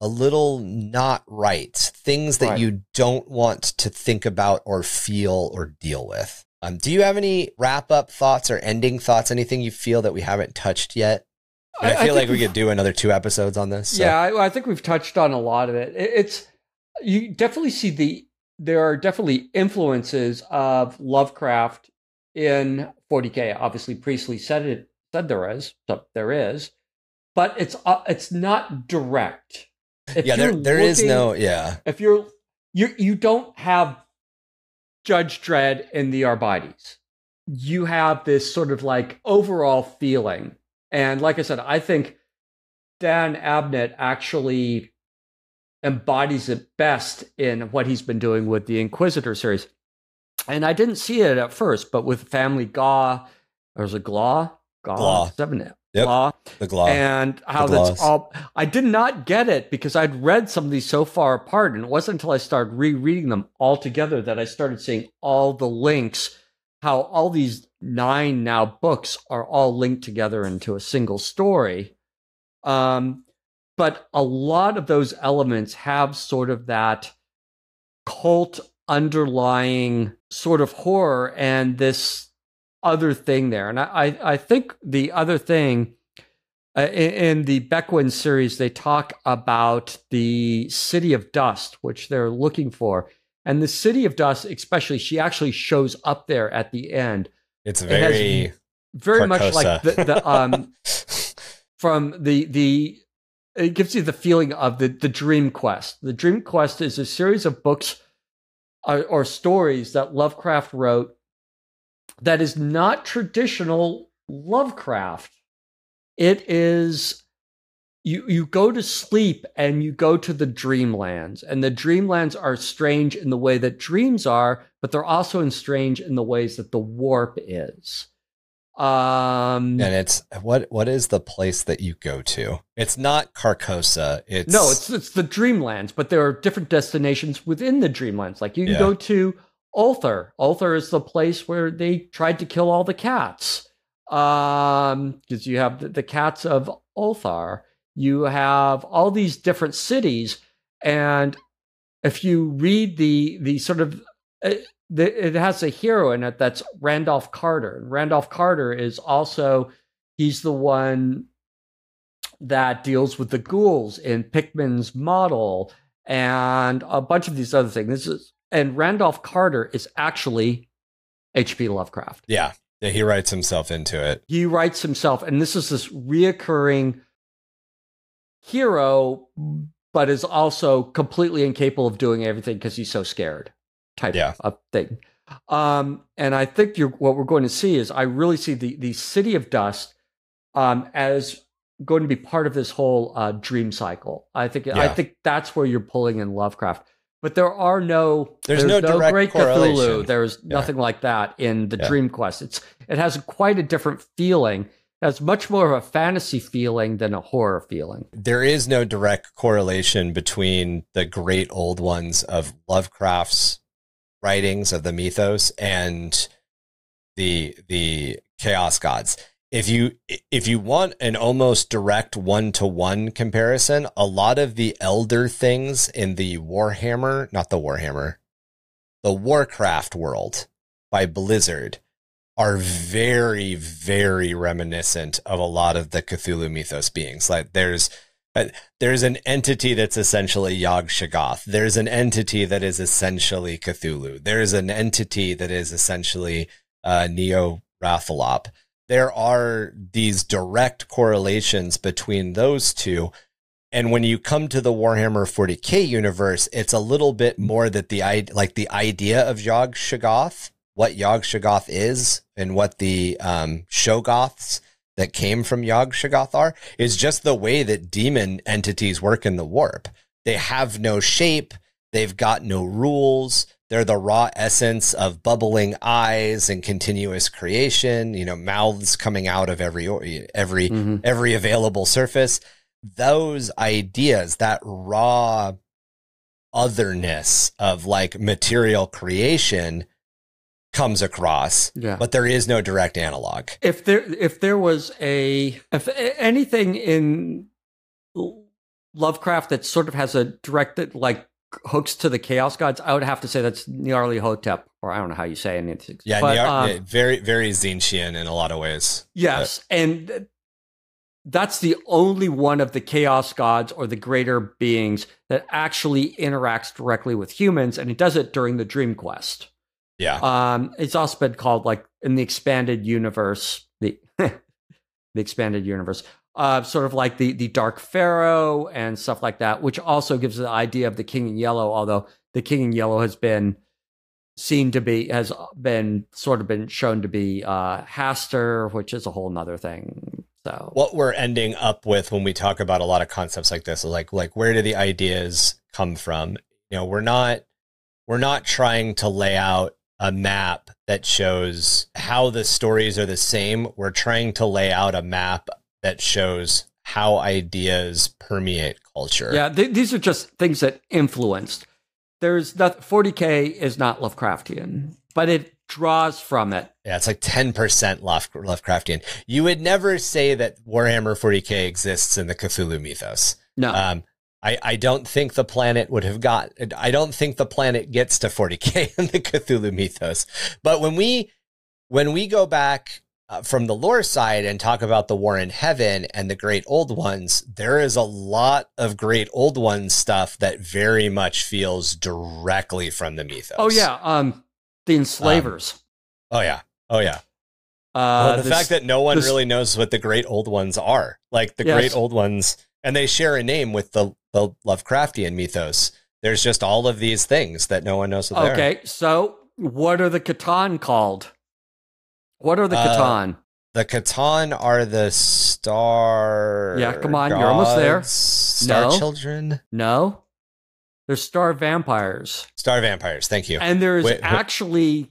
A: a little not right, things that right. you don't want to think about or feel or deal with. Um, do you have any wrap up thoughts or ending thoughts? Anything you feel that we haven't touched yet? I, I, feel I like we could do another two episodes on this.
B: So. Yeah, I, I think we've touched on a lot of it. It's you definitely see the there are definitely influences of Lovecraft in 40k. Obviously, Priestley said it said there is, so there is, but it's uh, it's not direct.
A: If yeah, there there looking, is no yeah.
B: If you're you you don't have Judge Dredd in the Arbites. You have this sort of like overall feeling, and like I said, I think Dan Abnett actually embodies it best in what he's been doing with the Inquisitor series and I didn't see it at first, but with Family Gaw, there's a Glaw,
A: Gaw, Glaw.
B: seven,
A: yep. Glaw, the Glaw,
B: and how that's all. I did not get it because I'd read some of these so far apart, and it wasn't until I started rereading them all together that I started seeing all the links. How all these nine now books are all linked together into a single story. Um, but a lot of those elements have sort of that cult underlying sort of horror and this other thing there. And I, I think the other thing uh, in, in, the Bequin series, they talk about the city of dust, which they're looking for. And the city of dust, especially, she actually shows up there at the end.
A: It's very,
B: it very much like the, the um, from the the. It gives you the feeling of the the Dream Quest. The Dream Quest is a series of books or, or stories that Lovecraft wrote that is not traditional Lovecraft. It is you you go to sleep and you go to the dreamlands and the dreamlands are strange in the way that dreams are but they're also strange in the ways that the warp is
A: um, and it's what what is the place that you go to? It's not Carcosa. It's
B: no, it's it's the Dreamlands, but there are different destinations within the Dreamlands. Like you can yeah. go to Ulthar. Ulthar is the place where they tried to kill all the cats. Um, because you have the, the cats of Ulthar. You have all these different cities, and if you read the the sort of uh, it has a hero in it that's Randolph Carter. And Randolph Carter is also he's the one that deals with the ghouls in Pickman's model and a bunch of these other things. This is and Randolph Carter is actually H.P. Lovecraft.
A: Yeah. Yeah, he writes himself into it.
B: He writes himself, and this is this reoccurring hero, but is also completely incapable of doing everything because he's so scared type yeah. of thing. Um, and I think what we're going to see is I really see the the city of dust um, as going to be part of this whole uh, dream cycle. I think yeah. I think that's where you're pulling in Lovecraft. But there are no
A: there's, there's no, no great Cthulhu.
B: There's yeah. nothing like that in the Dream Quest. It's it has quite a different feeling. Has much more of a fantasy feeling than a horror feeling.
A: There is no direct correlation between the great old ones of Lovecraft's writings of the mythos and the the chaos gods if you if you want an almost direct one to one comparison, a lot of the elder things in the Warhammer, not the Warhammer, the Warcraft world by Blizzard are very very reminiscent of a lot of the Cthulhu mythos beings. Like there's there's an entity that's essentially Yog Shoggoth. There's an entity that is essentially Cthulhu. There's an entity that is essentially uh, Neo Rathalop. There are these direct correlations between those two. And when you come to the Warhammer 40k universe, it's a little bit more that the like the idea of Yog Shoggoth, what Yog Shoggoth is, and what the um, Shoggoths that came from Yog Shagathar is just the way that demon entities work in the warp. They have no shape. They've got no rules. They're the raw essence of bubbling eyes and continuous creation, you know, mouths coming out of every every mm-hmm. every available surface. Those ideas, that raw otherness of like material creation comes across yeah. but there is no direct analog
B: if there if there was a if anything in lovecraft that sort of has a direct like hooks to the chaos gods i would have to say that's nyarlathotep or i don't know how you say anything
A: yeah, but, Nyar- um, very very Tzeentchian in a lot of ways
B: yes but. and that's the only one of the chaos gods or the greater beings that actually interacts directly with humans and it does it during the dream quest
A: yeah
B: um it's also been called like in the expanded universe the the expanded universe uh sort of like the the dark pharaoh and stuff like that which also gives the idea of the king in yellow although the king in yellow has been seen to be has been sort of been shown to be uh Hastur which is a whole nother thing so
A: what we're ending up with when we talk about a lot of concepts like this is like like where do the ideas come from? You know, we're not we're not trying to lay out a map that shows how the stories are the same. We're trying to lay out a map that shows how ideas permeate culture.
B: Yeah, th- these are just things that influenced. There's not 40k is not Lovecraftian, but it draws from it.
A: Yeah, it's like 10% Lovecraftian. You would never say that Warhammer 40K exists in the Cthulhu mythos.
B: No. Um,
A: I, I don't think the planet would have got, I don't think the planet gets to 40K in the Cthulhu mythos. But when we, when we go back uh, from the lore side and talk about the war in heaven and the great old ones, there is a lot of great old ones stuff that very much feels directly from the mythos.
B: Oh yeah. Um, the enslavers.
A: Um, oh yeah, oh yeah. Uh, well, the this, fact that no one this, really knows what the great old ones are, like the yes. great old ones, and they share a name with the, the Lovecraftian mythos. There's just all of these things that no one knows what
B: Okay, so what are the C'tan called? What are the uh,
A: The C'tan are the star.
B: Yeah, come on, gods, you're almost there.
A: Star no. children.
B: No, they're star vampires.
A: Star vampires. Thank you.
B: And there's Wait, actually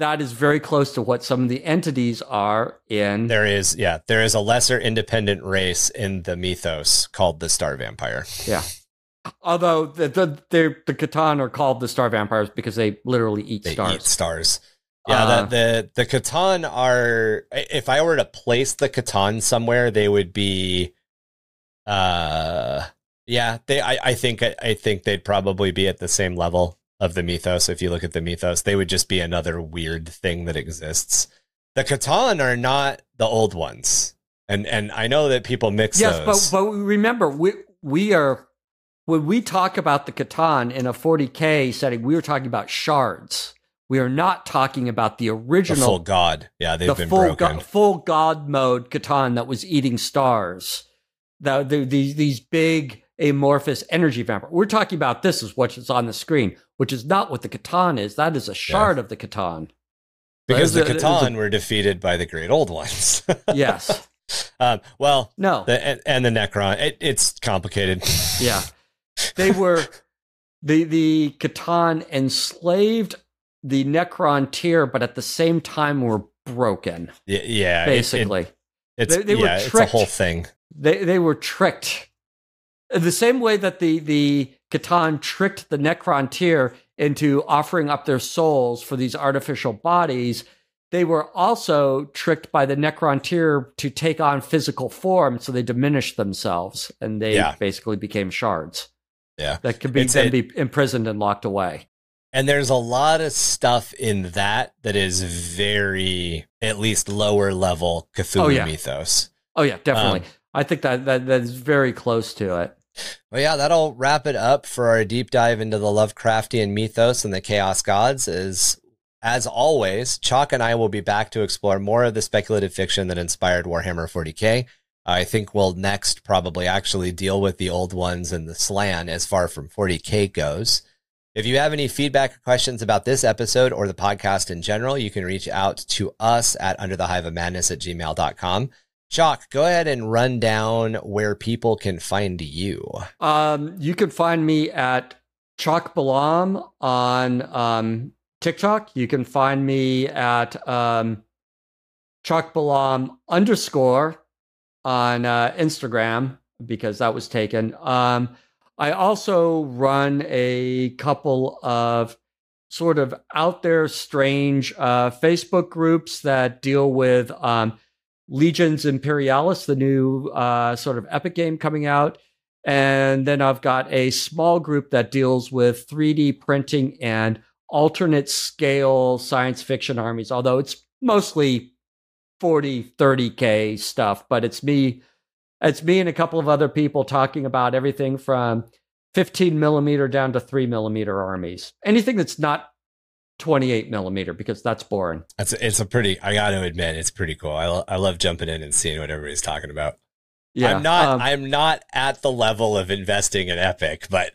B: that is very close to what some of the entities are in.
A: There is, yeah, there is a lesser independent race in the mythos called the star vampire.
B: Yeah. Although the the the, the C'tan are called the star vampires because they literally eat
A: they
B: stars.
A: Eat stars. Yeah, uh, the, the the C'tan are. If I were to place the C'tan somewhere, they would be. Uh, yeah, they. I, I think. I think they'd probably be at the same level of the mythos. If you look at the mythos, they would just be another weird thing that exists. The C'tan are not the old ones, and and I know that people mix. Yes,
B: those. but but remember, we we are when we talk about the C'tan in a 40k setting, we are talking about shards. We are not talking about the original the
A: full god. Yeah, they've the been full broken.
B: Go- full god mode C'tan that was eating stars. The, the, these these big amorphous energy vampire. We're talking about this is what's on the screen, which is not what the C'tan is. That is a shard yeah. of the C'tan.
A: Because the C'tan were defeated by the Great Old Ones.
B: yes.
A: Um, well,
B: no,
A: the, and, and, the Necron. It, it's complicated.
B: yeah, they were the the C'tan enslaved the Necrontyr, but at the same time were broken.
A: Yeah, yeah
B: basically, it,
A: it, it's they, they yeah, it's a whole thing.
B: They they were tricked the same way that the the C'tan tricked the Necrontyr into offering up their souls for these artificial bodies, they were also tricked by the Necrontyr to take on physical form, so they diminished themselves and they yeah. basically became shards.
A: Yeah,
B: that could be then a, be imprisoned and locked away.
A: And there's a lot of stuff in that that is very, at least lower level Cthulhu
B: oh, yeah.
A: mythos.
B: Oh yeah, definitely. Um, I think that, that that is very close to it.
A: Well, yeah, that'll wrap it up for our deep dive into the Lovecraftian mythos and the Chaos Gods. Is as always, Chac and I will be back to explore more of the speculative fiction that inspired Warhammer 40k. I think we'll next probably actually deal with the old ones and the Slann as far from 40k goes. If you have any feedback or questions about this episode or the podcast in general, you can reach out to us at underthehiveofmadness at gmail.com. Chac, go ahead and run down where people can find you.
B: Um, you can find me at Chac Balam on um, TikTok. You can find me at um, Chac Balam underscore on uh, Instagram because that was taken. Um, I also run a couple of sort of out there strange uh, Facebook groups that deal with um, Legions Imperialis, the new uh, sort of epic game coming out. And then I've got a small group that deals with 3D printing and alternate scale science fiction armies, although it's mostly 40, 30K stuff, but it's me. It's me and a couple of other people talking about everything from 15 millimeter down to three millimeter armies. Anything that's not 28 millimeter because that's boring.
A: That's it's a pretty. I got to admit, it's pretty cool. I lo- I love jumping in and seeing what everybody's talking about. Yeah, I'm not. Um, I'm not at the level of investing in Epic, but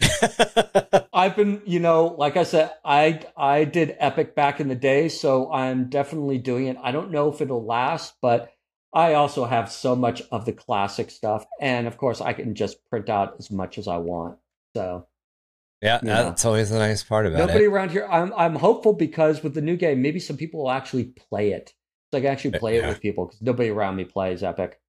B: I've been. You know, like I said, I I did Epic back in the day, so I'm definitely doing it. I don't know if it'll last, but I also have so much of the classic stuff, and of course, I can just print out as much as I want. So
A: yeah, that's always the nice part about
B: Nobody
A: it.
B: Nobody around here. I'm I'm hopeful because with the new game, maybe some people will actually play it. So I can actually play yeah. it with people because nobody around me plays Epic.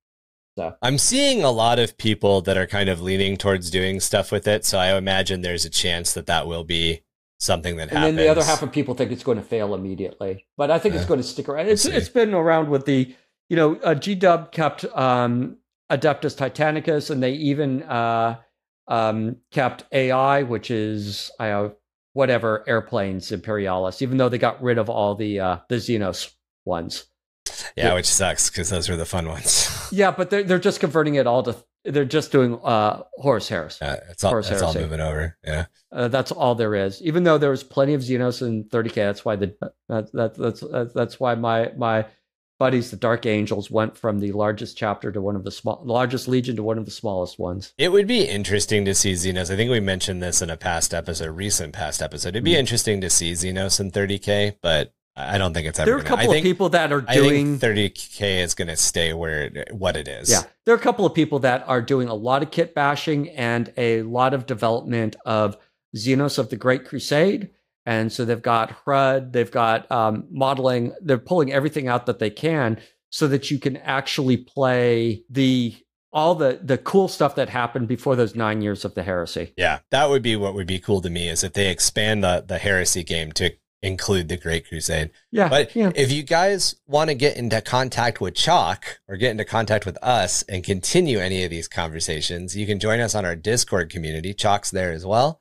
B: So
A: I'm seeing a lot of people that are kind of leaning towards doing stuff with it. So I imagine there's a chance that that will be something that and happens.
B: And then the other half of people think it's going to fail immediately, but I think uh, it's going to stick around. It's it's been around with the you know uh, G Dub kept um, Adeptus Titanicus, and they even uh, um, kept AI, which is uh, whatever airplanes Imperialis, even though they got rid of all the uh, the Xenos ones.
A: Yeah, which sucks because those were the fun ones.
B: yeah, but they're they're just converting it all to they're just doing uh, Horus Heresy.
A: Yeah, it's all, Horus all moving over. Yeah,
B: uh, that's all there is. Even though there was plenty of Xenos in 30k, that's why the that, that that's that's why my my buddies, the Dark Angels, went from the largest chapter to one of the small, largest legion to one of the smallest ones.
A: It would be interesting to see Xenos. I think we mentioned this in a past episode, recent past episode. It'd be mm interesting to see Xenos in 30k, but I don't think it's ever.
B: There are a couple of people that are doing
A: 30k is going to stay where it, what it is.
B: Yeah, there are a couple of people that are doing a lot of kit bashing and a lot of development of Xenos of the Great Crusade and so they've got HUD, they've got um, modeling, they're pulling everything out that they can so that you can actually play the all the the cool stuff that happened before those nine years of the heresy.
A: Yeah, that would be what would be cool to me is if they expand the the heresy game to include the Great Crusade.
B: Yeah.
A: But
B: yeah.
A: if you guys want to get into contact with Chac or get into contact with us and continue any of these conversations, you can join us on our Discord community. Chac's there as well.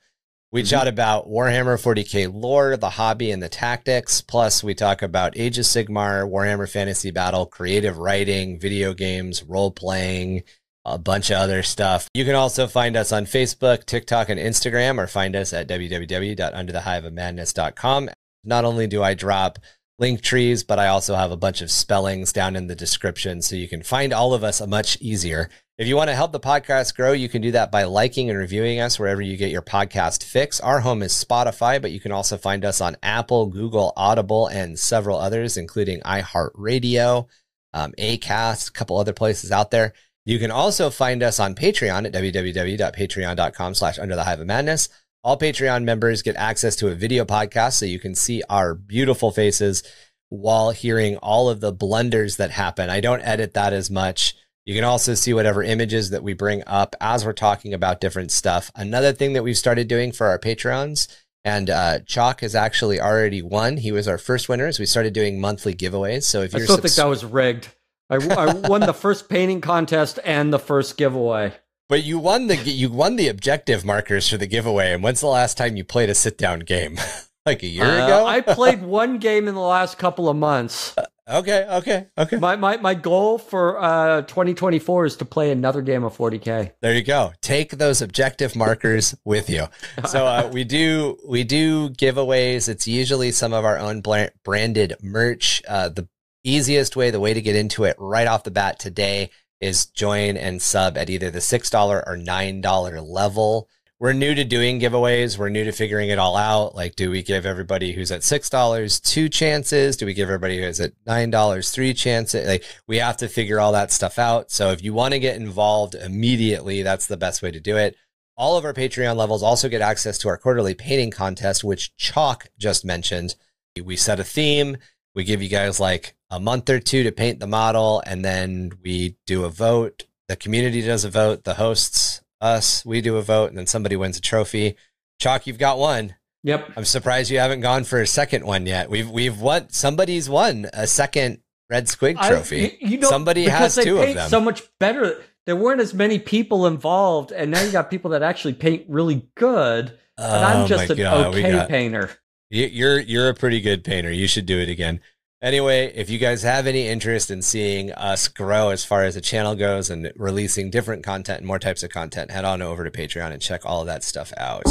A: We mm-hmm. chat about Warhammer 40k lore, the hobby, and the tactics. Plus, we talk about Age of Sigmar, Warhammer Fantasy Battle, creative writing, video games, role playing, a bunch of other stuff. You can also find us on Facebook, TikTok, and Instagram, or find us at www.underthehiveofmadness.com. Not only do I drop link trees, but I also have a bunch of spellings down in the description so you can find all of us much easier. If you want to help the podcast grow, you can do that by liking and reviewing us wherever you get your podcast fix. Our home is Spotify, but you can also find us on Apple, Google, Audible, and several others, including iHeartRadio, um, Acast, a couple other places out there. You can also find us on Patreon at www.patreon.com slash under the hive of madness. All Patreon members get access to a video podcast so you can see our beautiful faces while hearing all of the blunders that happen. I don't edit that as much. You can also see whatever images that we bring up as we're talking about different stuff. Another thing that we've started doing for our Patreons, and uh, Chac has actually already won. He was our first winner. As we started doing monthly giveaways. So if
B: I still subs- think that was rigged. I, I won the first painting contest and the first giveaway.
A: But you won the you won the objective markers for the giveaway. And when's the last time you played a sit down game? like a year uh, ago?
B: I played one game in the last couple of months.
A: Okay, okay, okay.
B: My my my goal for uh 2024 is to play another game of 40k.
A: There you go. Take those objective markers with you. So uh, we do we do giveaways. It's usually some of our own branded merch. Uh, the easiest way, the way to get into it right off the bat today is join and sub at either the six dollar or nine dollar level. we're new to doing giveaways. We're new to figuring it all out. Like, do we give everybody who's at six dollars two chances? Do we give everybody who's at nine dollars three chances? Like, we have to figure all that stuff out. So if you want to get involved immediately, that's the best way to do it. All of our Patreon levels also get access to our quarterly painting contest, which Chac just mentioned. We set a theme. We give you guys like a month or two to paint the model, and then we do a vote. The community does a vote. The hosts us, we do a vote, and then somebody wins a trophy. Chac, you've got one.
B: Yep.
A: I'm surprised you haven't gone for a second one yet. We've we've won. Somebody's won a second Red Squig trophy. I, you know, somebody has two of them.
B: So much better. There weren't as many people involved, and now you got people that actually paint really good. And oh I'm just an God, okay got, painter.
A: You're you're a pretty good painter. You should do it again. Anyway, if you guys have any interest in seeing us grow as far as the channel goes and releasing different content and more types of content, head on over to Patreon and check all of that stuff out.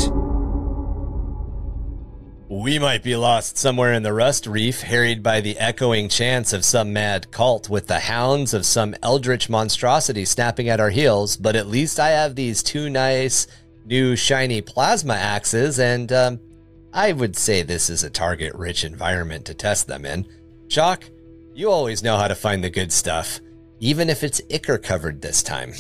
A: We might be lost somewhere in the rust reef, harried by the echoing chants of some mad cult with the hounds of some eldritch monstrosity snapping at our heels, but at least I have these two nice new shiny plasma axes, and um, I would say this is a target rich environment to test them in. Chac, you always know how to find the good stuff, even if it's ichor covered this time.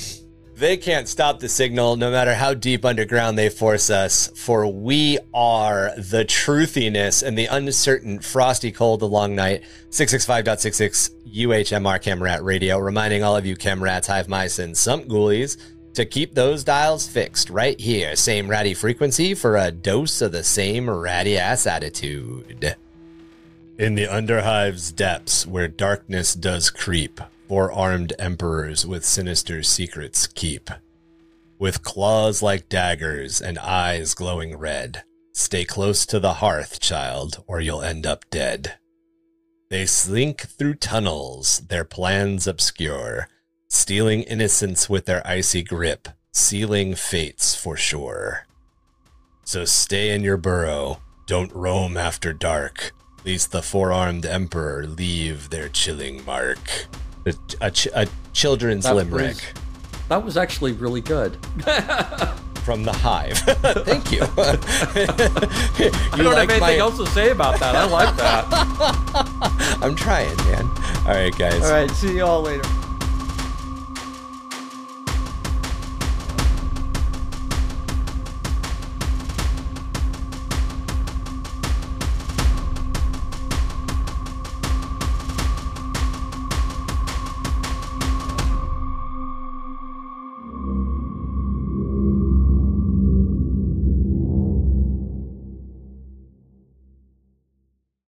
A: They can't stop the signal no matter how deep underground they force us, for we are the truthiness and the uncertain frosty cold the long night. 665.66 UHMR Camrat Radio, reminding all of you Camrats, Hive Mice, and Sump Ghoulies to keep those dials fixed right here. Same ratty frequency for a dose of the same ratty ass attitude. In the Underhive's depths, where darkness does creep, four armed emperors with sinister secrets keep. With claws like daggers and eyes glowing red, stay close to the hearth, child, or you'll end up dead. They slink through tunnels, their plans obscure, stealing innocence with their icy grip, sealing fates for sure. So stay in your burrow, don't roam after dark least the four-armed emperor leave their chilling mark. A, a, a children's that limerick.
B: Was, that was actually really good.
A: From the hive. Thank you. you
B: I don't like have anything my... else to say about that. I like that.
A: I'm trying, man. All right, guys.
B: All right, see you all later.